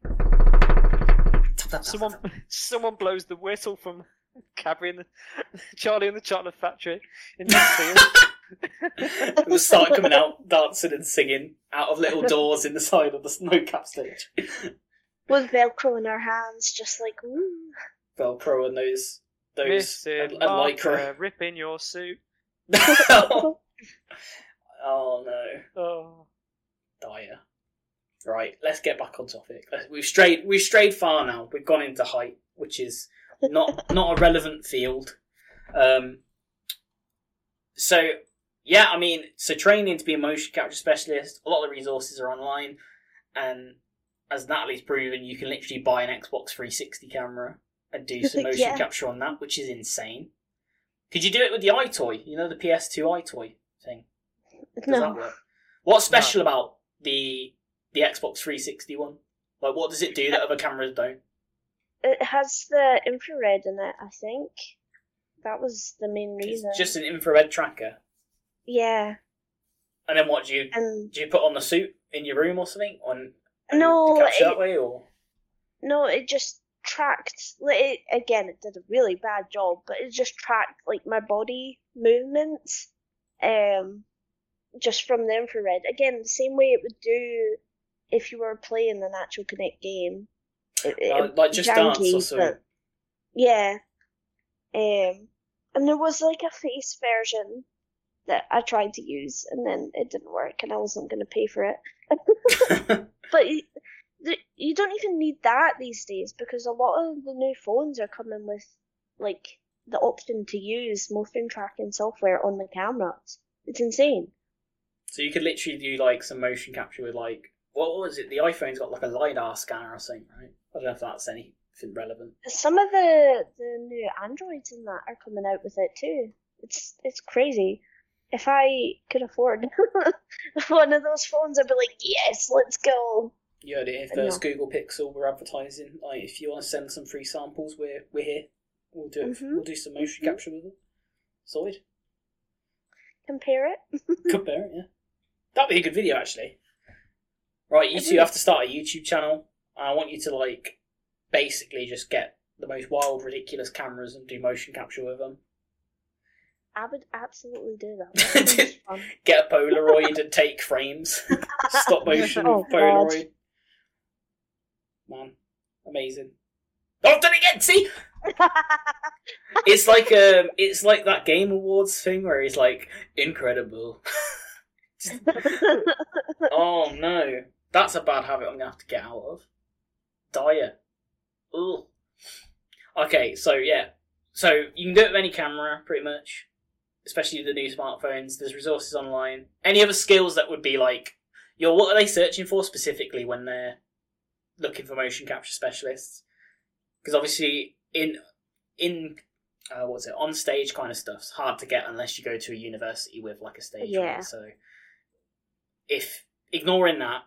Someone, someone blows the whistle from Cadbury and the Charlie and the Chocolate Factory in the field. tap. We'll start coming out dancing and singing out of little doors in the side of the mocap stage. With Velcro in our hands, just like, ooh. Velcro and those those Missing and, and lycra. marker, ripping your suit. oh no. Oh, dire. Right, let's get back on topic. We've strayed we've strayed far now. We've gone into height, which is not not a relevant field. Um, so yeah, I mean, so training to be a motion capture specialist, a lot of the resources are online, and as Natalie's proven, you can literally buy an Xbox 360 camera and do some motion Yeah. capture on that, which is insane. Could you do it with the EyeToy? You know the PS2 EyeToy thing. Does No. that work? What's special about the the Xbox 360 one? Like, what does it do that other cameras don't? It has the infrared in it, I think. That was the main It's reason. just an infrared tracker. Yeah, And then what do you and do? You put on the suit in your room or something? On No, it- that way or no, it just tracked. Like, it, again, it did a really bad job, but it just tracked like my body movements, um, just from the infrared. Again, the same way it would do if you were playing an actual Kinect game. It- like, just janky, dance or something? Yeah. Um, and there was like a face version that I tried to use, and then it didn't work, and I wasn't going to pay for it. But you, you don't even need that these days because a lot of the new phones are coming with like the option to use motion tracking software on the cameras. It's insane. so you could literally do like some motion capture with like what was it? The iPhone's got like a lidar scanner or something, right? I don't know if that's anything relevant. Some of the the new Androids in that are coming out with it too. It's it's crazy. If I could afford one of those phones, I'd be like, yes, let's go. You heard it. If No. there's Google Pixel we're advertising, like if you want to send some free samples, we're we're here. We'll do it. Mhm. We'll do some motion Mhm. capture with them. Solid. Compare it. Compare it, yeah. That'd be a good video, actually. Right, you two have to start a YouTube channel. I want you to like basically just get the most wild, ridiculous cameras and do motion capture with them. I would absolutely do that. That sounds fun. Get a Polaroid and take frames. Stop motion Oh, with God. Polaroid. Man, amazing. Oh, I've done it again. See, it's like um, it's like that Game Awards thing where he's like incredible. oh no, that's a bad habit I'm gonna have to get out of. Diet. Ugh. Okay, so yeah, so you can do it with any camera, pretty much. Especially the new smartphones. There's resources online. Any other skills that would be like, yo, what are they searching for specifically when they're looking for motion capture specialists? Because obviously, in in uh, what's it on stage kind of stuff's hard to get unless you go to a university with like a stage. Yeah. right? So, if ignoring that,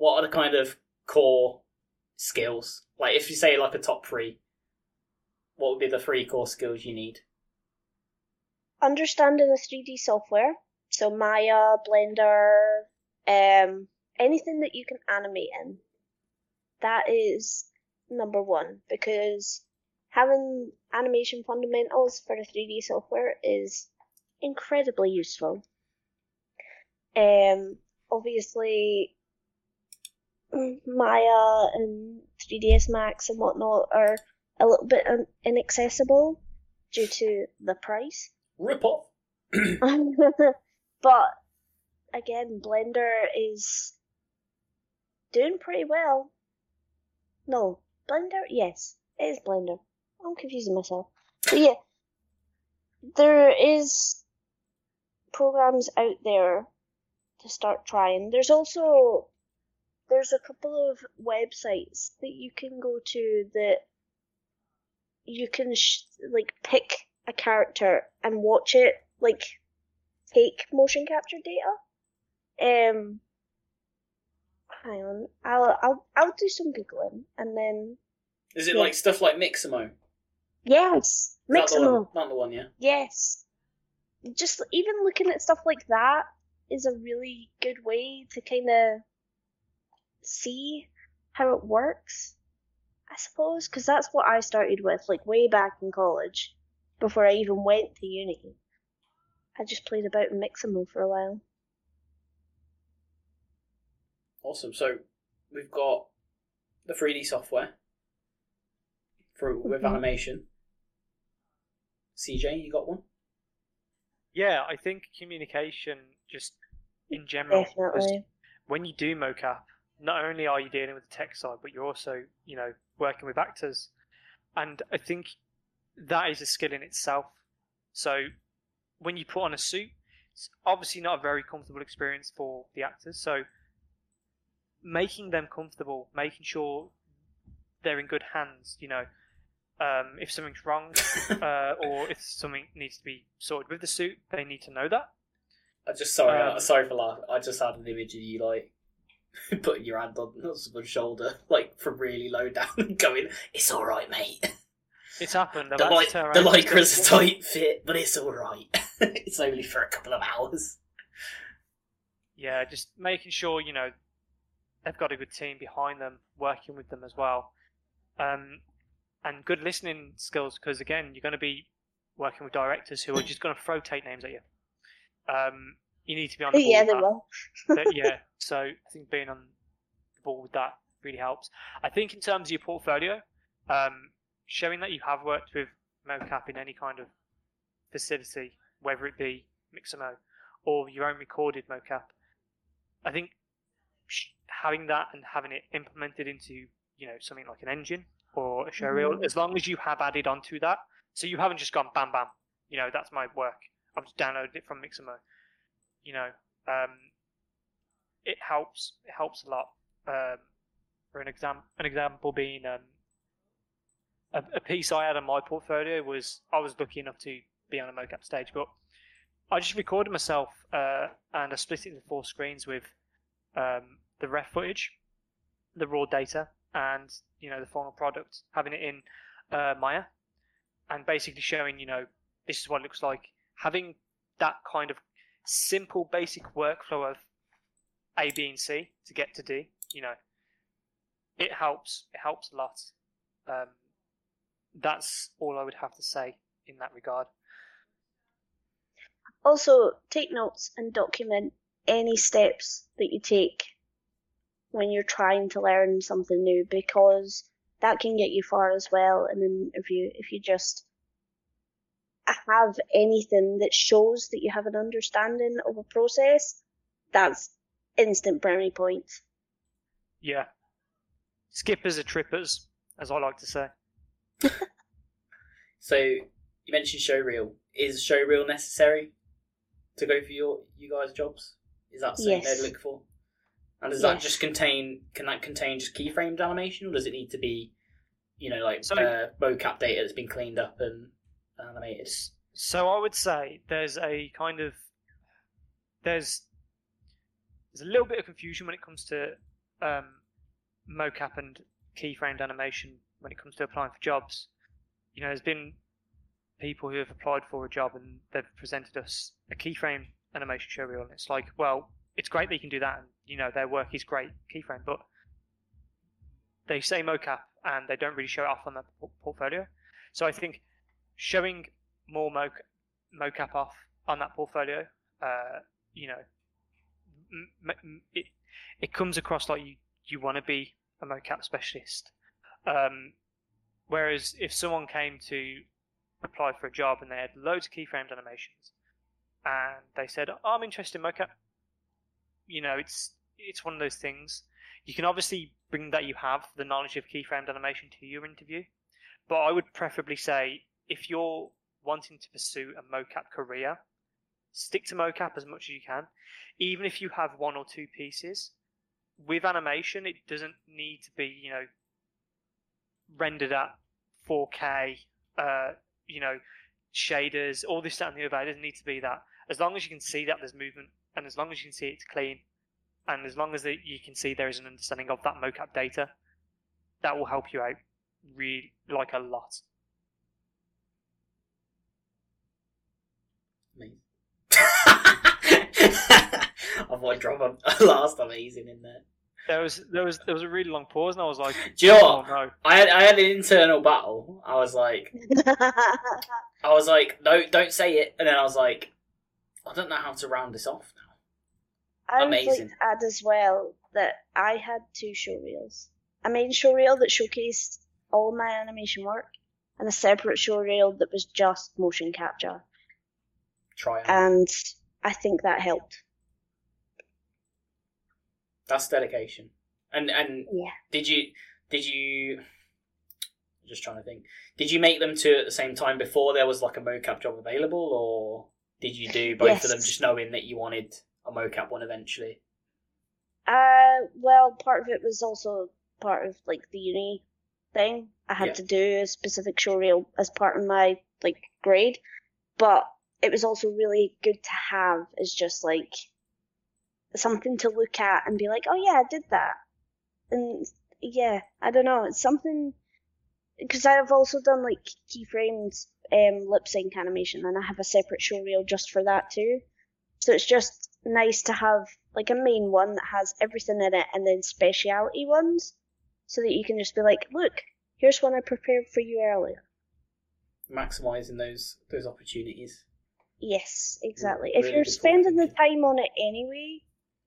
what are the kind of core skills? Like, if you say like a top three, what would be the three core skills you need? Understanding the 3D software, so Maya, Blender, um, anything that you can animate in. That is number one because having animation fundamentals for the 3D software is incredibly useful. Um, obviously, Maya and 3ds Max and whatnot are a little bit inaccessible due to the price. Rip off. but again, Blender is doing pretty well. No, Blender? Yes, it is Blender. I'm confusing myself. But yeah, there is programs out there to start trying. There's also there's a couple of websites that you can go to that you can sh- like pick a character and watch it like take motion capture data. Um, hang on, I'll I'll I'll do some googling and then Is it Yeah. like stuff like Mixamo? yes, Not the Mixamo. Not the one, yeah. Yes. Just even looking at stuff like that is a really good way to kind of see how it works, I suppose, because that's what I started with, like way back in college, before I even went to uni. I just played about in Mixamo for a while. Awesome. So we've got the 3D software for with Mhm. animation. CJ, you got one? Yeah, I think communication just in general. Definitely. when you do mocap, not only are you dealing with the tech side, but you're also, you know, working with actors. And I think that is a skill in itself. So when you put on a suit, it's obviously not a very comfortable experience for the actors. So making them comfortable, making sure they're in good hands, you know, um, if something's wrong uh, or if something needs to be sorted with the suit, they need to know that. I just sorry, Um, sorry for laughing. I just had an image of you like putting your hand on someone's shoulder, like from really low down, and going, "It's all right, mate. It's happened. I've The, to the lycra's a tight fit, but it's all right. it's only for a couple of hours." yeah, just making sure you know they've got a good team behind them, working with them as well, um, and good listening skills because again, you're going to be working with directors who are just going to throw tape names at you. Um, you need to be on the ball. Yeah, they will. But, yeah, so I think being on the ball with that really helps. I think in terms of your portfolio, um, showing that you have worked with mocap in any kind of facility, whether it be Mixamo or your own recorded mocap, I think having that and having it implemented into you know something like an engine or a showreel, Mhm. as long as you have added onto that, so you haven't just gone bam bam, you know that's my work. I've just downloaded it from Mixamo. You know, um, it helps. It helps a lot. Um, for an exam, an example being um, a, a piece I had on my portfolio was I was lucky enough to be on a mocap stage, but I just recorded myself uh, and I split it into four screens with um, the ref footage, the raw data, and you know the final product, having it in uh, Maya, and basically showing you know this is what it looks like. Having that kind of simple, basic workflow of A, B, and C to get to D, you know, it helps. It helps a lot. Um, that's all I would have to say in that regard. Also, take notes and document any steps that you take when you're trying to learn something new because that can get you far as well in an interview if you just have anything that shows that you have an understanding of a process. That's instant brownie points. Yeah. Skippers are trippers, as I like to say. so you mentioned showreel. Is showreel necessary to go for your you guys' jobs? Is that something Yes. they'd look for? And does that just contain? Can that contain just keyframed animation, or does it need to be, you know, like So- uh, mocap data that's been cleaned up and animated? So I would say there's a kind of there's there's a little bit of confusion when it comes to um, mocap and keyframed animation when it comes to applying for jobs. You know, there's been people who have applied for a job and they've presented us a keyframe animation showreel, and it's like, well, it's great that you can do that, and you know their work is great keyframe, but they say mocap and they don't really show it off on their portfolio. So I think showing more mo- mocap off on that portfolio, uh, you know, m- m- it it comes across like you you want to be a mocap specialist. Um, whereas if someone came to apply for a job and they had loads of keyframed animations, and they said, oh, "I'm interested in mocap," you know, it's it's one of those things. You can obviously bring that you have the knowledge of keyframed animation to your interview, but I would preferably say if you're wanting to pursue a mocap career, stick to mocap as much as you can. Even if you have one or two pieces, with animation, it doesn't need to be, you know, rendered at 4K, uh, you know, shaders, all this, that, and the other. It doesn't need to be that. As long as you can see that there's movement, and as long as you can see it's clean, and as long as you can see there is an understanding of that mocap data, that will help you out really like a lot. Amazing. I thought I'd drop a last amazing in there. There was there was there was a really long pause, and I was like, Do you know "Oh what? no!" I had I had an internal battle. I was like, I was like, no, don't say it. And then I was like, I don't know how to round this off now. I would like Amazing. to add as well that I had two show showreels. A main showreel that showcased all my animation work, and a separate show reel that was just motion capture. Try it. And I think that helped. That's dedication. And and Yeah. did you did you? Just trying to think. Did you make them two at the same time before there was like a mocap job available, or did you do both of them just knowing that you wanted a mocap one eventually? Uh, well, part of it was also part of like the uni thing. I had Yeah. to do a specific showreel as part of my like grade, but it was also really good to have as just like something to look at and be like, oh yeah, I did that, and yeah, I don't know, it's something because I've also done like keyframed um, lip sync animation, and I have a separate show reel just for that too. So it's just nice to have like a main one that has everything in it, and then speciality ones, so that you can just be like, look, here's one I prepared for you earlier. Maximizing those those opportunities. Yes, exactly. really if you're spending the time on it anyway,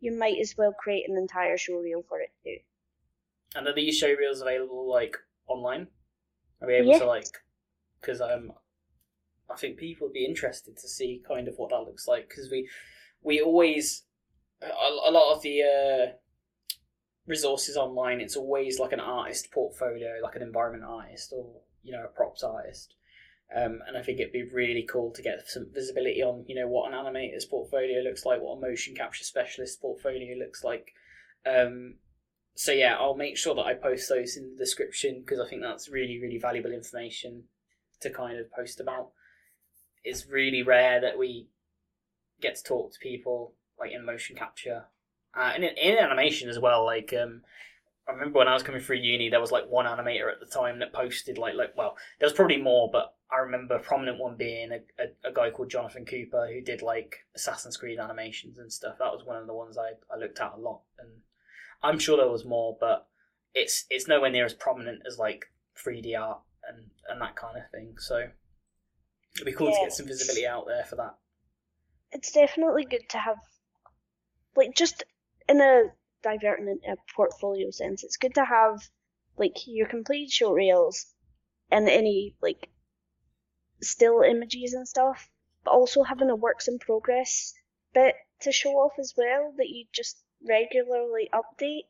you might as well create an entire showreel for it too. And are these showreels available like online? Are we able Yeah. to like? Because um, I think people would be interested to see kind of what that looks like because we we always a, a lot of the uh, resources online. It's always like an artist portfolio, like an environment artist or you know a props artist. Um, and I think it'd be really cool to get some visibility on, you know, what an animator's portfolio looks like, what a motion capture specialist portfolio looks like. Um, so yeah, I'll make sure that I post those in the description because I think that's really, really valuable information to kind of post about. It's really rare that we get to talk to people like in motion capture uh, and in, in animation as well. Like, um, I remember when I was coming through uni, there was like one animator at the time that posted like, like well, there was probably more, but I remember a prominent one being a, a, a guy called Jonathan Cooper who did like Assassin's Creed animations and stuff. That was one of the ones I, I looked at a lot, and I'm sure there was more, but it's it's nowhere near as prominent as like 3D art and and that kind of thing. So it'd be cool to get some visibility out there for that. It's definitely good to have, like, just in a diverting in uh, a portfolio sense, it's good to have like your complete showreels and any like still images and stuff, but also having a works in progress bit to show off as well that you just regularly update.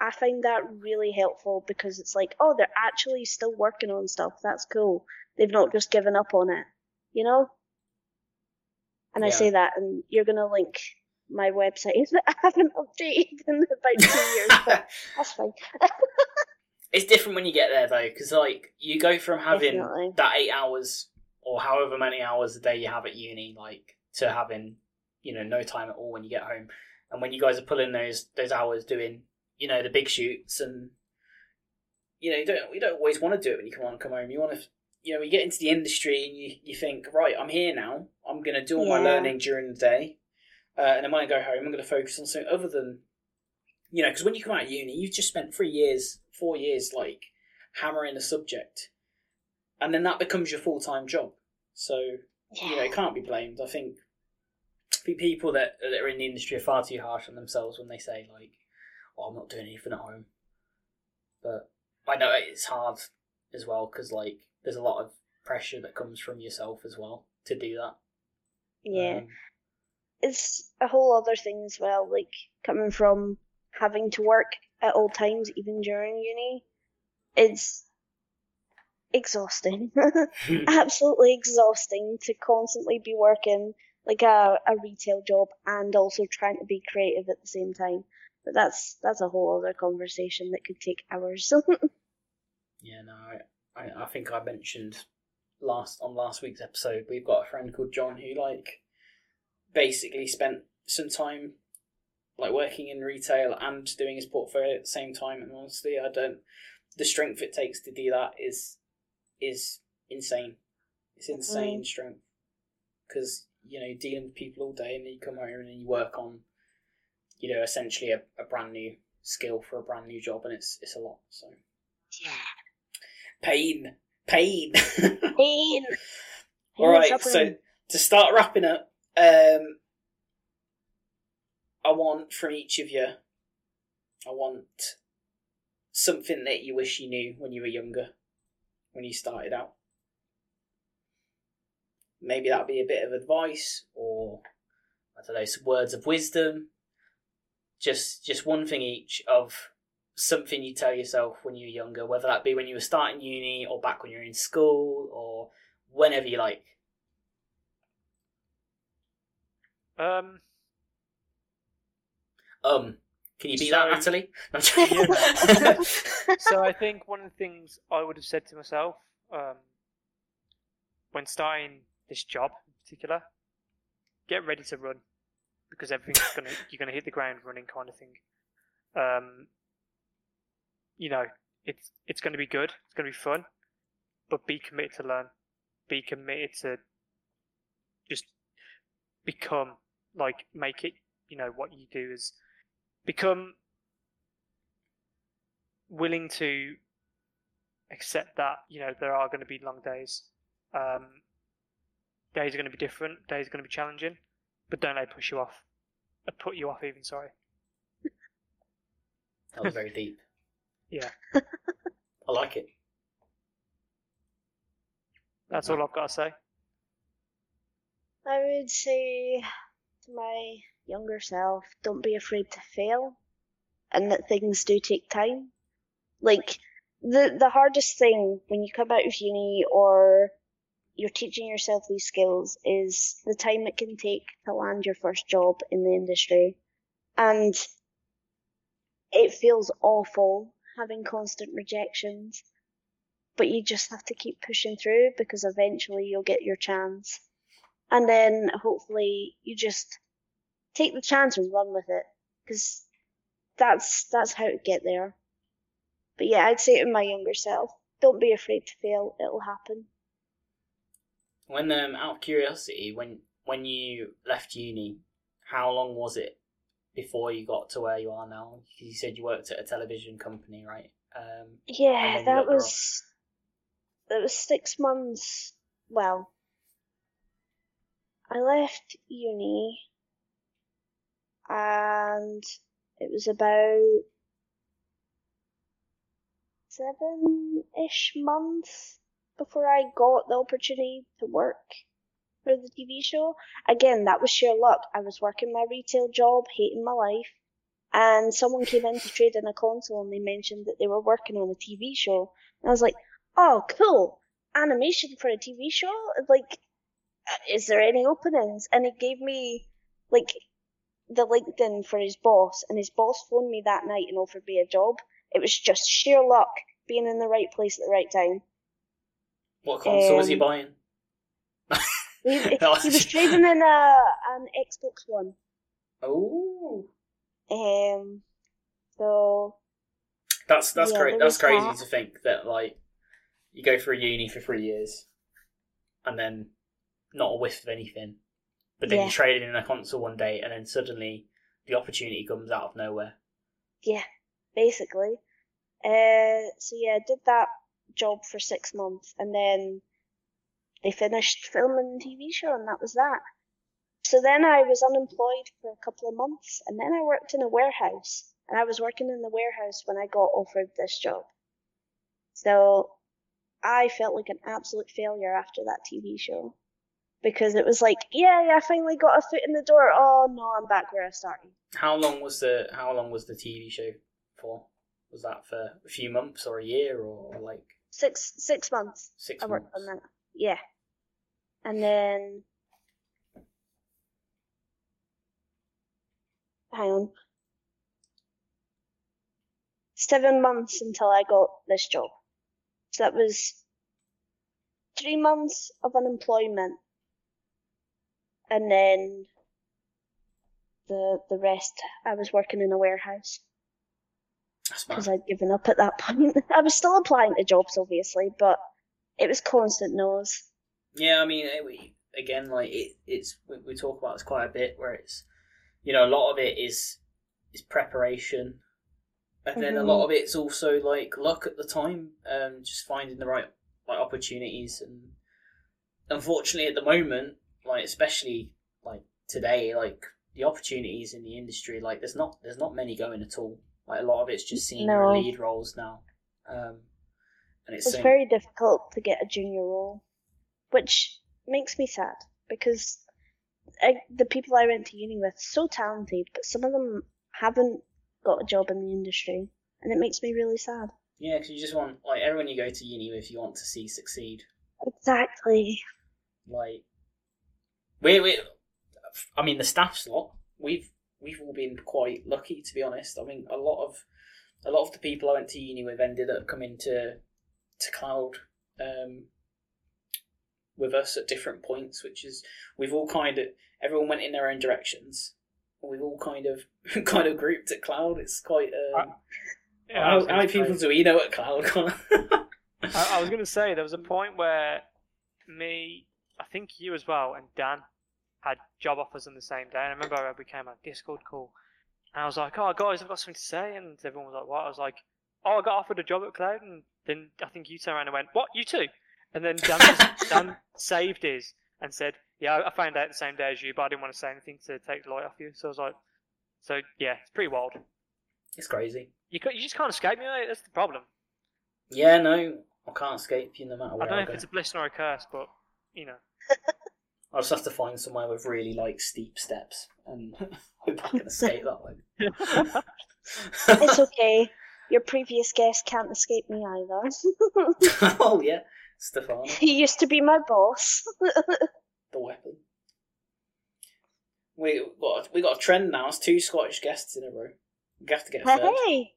I find that really helpful because it's like, oh, they're actually still working on stuff. That's cool. They've not just given up on it, you know? And I say that, and you're going to link my website that I haven't updated in about two years, but that's fine. it's different when you get there though, because like you go from having Definitely. that eight hours or however many hours a day you have at uni, like to having you know no time at all when you get home, and when you guys are pulling those those hours doing you know the big shoots and you know you don't you don't always want to do it when you come on come home. You want to you know you get into the industry and you you think right I'm here now. I'm going to do all my learning during the day, uh, and then when I go home I'm going to focus on something other than you know because when you come out of uni you've just spent three years four years like hammering a subject and then that becomes your full time job. So you know, it can't be blamed. I think the people that that are in the industry are far too harsh on themselves when they say like, "Oh, I'm not doing anything at home." But I know it's hard as well because like there's a lot of pressure that comes from yourself as well to do that. Yeah. Um, it's a whole other thing as well, like coming from having to work at all times, even during uni, it's exhausting. Absolutely exhausting to constantly be working like a, a retail job and also trying to be creative at the same time. But that's that's a whole other conversation that could take hours. Yeah, no, I, I, I think I mentioned last on last week's episode. We've got a friend called John who like basically spent some time like working in retail and doing his portfolio at the same time. And honestly, I don't. The strength it takes to do that is is insane. It's insane strength because you know dealing with people all day and then you come home and then you work on you know essentially a, a brand new skill for a brand new job and it's it's a lot. So yeah. pain, pain. Pain. All right, so to start wrapping up, um, I want from each of you, I want something that you wish you knew when you were younger, when you started out. Maybe that'd be a bit of advice, or I don't know, some words of wisdom. Just, just one thing each of something you tell yourself when you're younger, whether that be when you were starting uni, or back when you were in school, or whenever you like. Um, Um, can you beat So- that, Natalie? So I think one of the things I would have said to myself um, when starting this job in particular, get ready to run because everything's gonna you're gonna hit the ground running kind of thing. Um, you know, it's it's gonna be good, it's gonna be fun, but be committed to learn, be committed to just become like make it. You know what you do is become willing to accept that you know there are going to be long days. Um, days are going to be different. Days are going to be challenging, but don't let it push you off. Uh, put you off even. Sorry. that was very deep. Yeah, I like it. that's all I've got to say. I would say to my younger self, don't be afraid to fail and that things do take time. Like the the hardest thing when you come out of uni or you're teaching yourself these skills is the time it can take to land your first job in the industry. And it feels awful having constant rejections. But you just have to keep pushing through because eventually you'll get your chance and then hopefully you just take the chance and run with it because that's that's how to get there. But yeah i'd say to my younger self. Don't be afraid to fail. It'll happen. When um, out of curiosity, when when you left uni, how long was it before you got to where you are now? You said you worked at a television company, right? Um, yeah that was that was six months. Well i left uni and it was about seven-ish months before I got the opportunity to work for the TV show. Again, that was sheer luck. I was working my retail job, hating my life, and someone came in to trade in a console and they mentioned that they were working on a TV show. And I was like, oh, cool. Animation for a TV show? Like, uh, is there any openings? And it gave me, like, the LinkedIn for his boss, and his boss phoned me that night and offered me a job. It was just sheer luck being in the right place at the right time. What console was he Um, buying? He, he was trading in a, an Xbox One. Oh, Um, so that's that's Yeah, cra- that's crazy that. to think that like you go through uni for three years and then not a whiff of anything, but then Yeah. you trade it in a console one day and then suddenly the opportunity comes out of nowhere. yeah, basically. Uh, so yeah, I did that job for six months, and then they finished filming the TV show, and that was that. So then I was unemployed for a couple of months, and then I worked in a warehouse, and I was working in the warehouse when I got offered this job. So I felt like an absolute failure after that TV show. Because it was like, yeah, yeah, I finally got a foot in the door. Oh no, I'm back where I started. How long was the How long was the TV show for? Was that for a few months or a year or like Six six months. six I months? worked on that. Yeah. And then hang on. Seven months until I got this job. So that was three months of unemployment. And then the the rest I was working in a warehouse. Because I'd given up at that point. I was still applying to jobs obviously, but it was constant no's. Yeah, I mean, it, we, again, like it, it's we, we talk about this quite a bit, where it's you know a lot of it is is preparation, and then a lot of it's also like luck at the time, um, just finding the right like opportunities, and unfortunately at the moment, like especially like today, like the opportunities in the industry, like there's not there's not many going at all. Like a lot of it's just senior No. lead roles now, um, and it's It's same- very difficult to get a junior role, which makes me sad because I, the people I went to uni with so talented, but some of them haven't got a job in the industry, and it makes me really sad. Yeah, because you just want like everyone you go to uni with, you want to see succeed. Exactly. Like we we, I mean the staff's lot. We've we've all been quite lucky to be honest. I mean a lot of a lot of the people I went to uni with ended up coming to to cloud um, with us at different points, which is we've all kind of everyone went in their own directions. We've all kind of kind of grouped at cloud. It's quite. Um, Yeah, I how, how many people do we know at cloud? I, I was going to say there was a point where me, I think you as well, and Dan had job offers on the same day. And I remember we came on Discord call, and I was like, "Oh, guys, I've got something to say," and everyone was like, "What?" I was like, "Oh, I got offered a job at Cloud," and then I think you turned around and went, "What? You too?" And then Dan, just, Dan saved his and said, "Yeah, I found out the same day as you, but I didn't want to say anything to take the light off you." So I was like, "So yeah, it's pretty wild. it's crazy. You you just can't escape me. Mate. That's the problem. Yeah, no, I can't escape you no matter what I where don't know I if go. it's a blessing or a curse, but you know." I'll just have to find somewhere with really like steep steps and hope I can escape that way. It's okay. Your previous guest can't escape me either. oh yeah, Stefano, he used to be my boss. the weapon. We got we got a trend now. It's two Scottish guests in a row. We have to get a third. hey,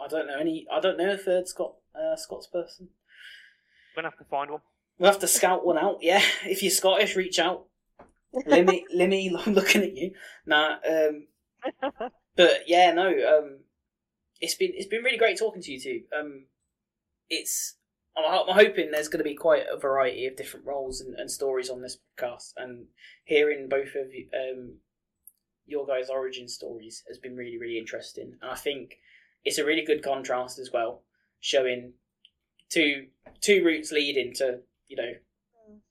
I don't know any. I don't know a third Scot uh, Scots person. We're gonna have to find one. We'll have to scout one out. Yeah, if you're Scottish, reach out. Limmy, Limmy, I'm looking at you. Nah, um, but yeah, no, um, it's been it's been really great talking to you two. Um, it's I'm, I'm hoping there's going to be quite a variety of different roles and, and stories on this podcast, and hearing both of you, um, your guys' origin stories has been really really interesting, and I think it's a really good contrast as well, showing two two routes leading to you know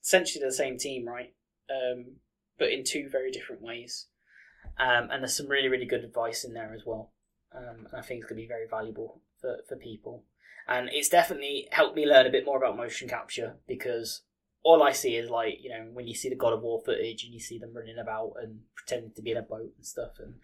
essentially the same team, right? Um, but in two very different ways. Um, and there's some really, really good advice in there as well. Um, and I think it's going to be very valuable for, for people. And it's definitely helped me learn a bit more about motion capture because all I see is like you know when you see the God of War footage and you see them running about and pretending to be in a boat and stuff, and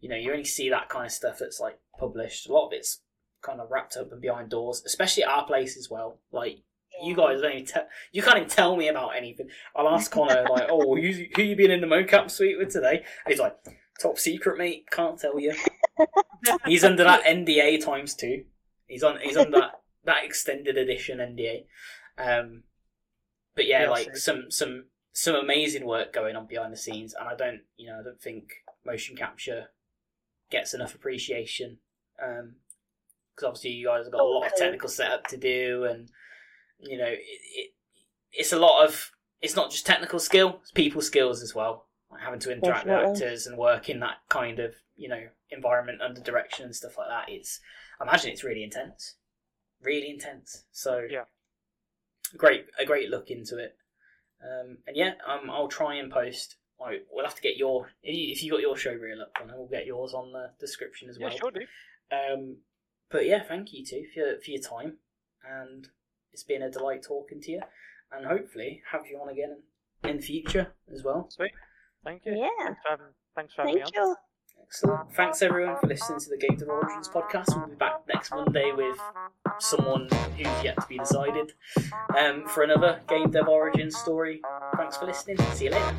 you know you only see that kind of stuff that's like published. A lot of it's kind of wrapped up and behind doors, especially at our place as well. Like you guys don't even tell you can't even tell me about anything. I'll ask Conor like, "Oh, who's, who you been in the mocap suite with today?" And he's like, "Top secret, mate. Can't tell you." he's under that NDA times two. He's on. He's on that that extended edition NDA. Um, but yeah, Yeah, like sure. some some some amazing work going on behind the scenes, and I don't you know I don't think motion capture gets enough appreciation. Um, because obviously you guys have got a lot of technical setup to do, and you know it, it it's a lot of it's not just technical skill, it's people skills as well. Like having to interact Definitely. with actors and work in that kind of you know environment under direction and stuff like that. It's I imagine it's really intense, really intense. So Yeah. great a great look into it. Um, and yeah, um, I'll try and post. I, we'll have to get your if you, if you got your show reel up, then we'll get yours on the description as Yeah, well. sure, dude. Um, but yeah, thank you too for your, for your time, and it's been a delight talking to you, and hopefully have you on again in the future as well. Sweet. Thank you. Yeah. Thanks for having, thanks for having Thank me on. you. Excellent. Thanks everyone for listening to the Gamedev Origins podcast. We'll be back next Monday with someone who's yet to be decided um, for another Gamedev Origins story. Thanks for listening. See you later.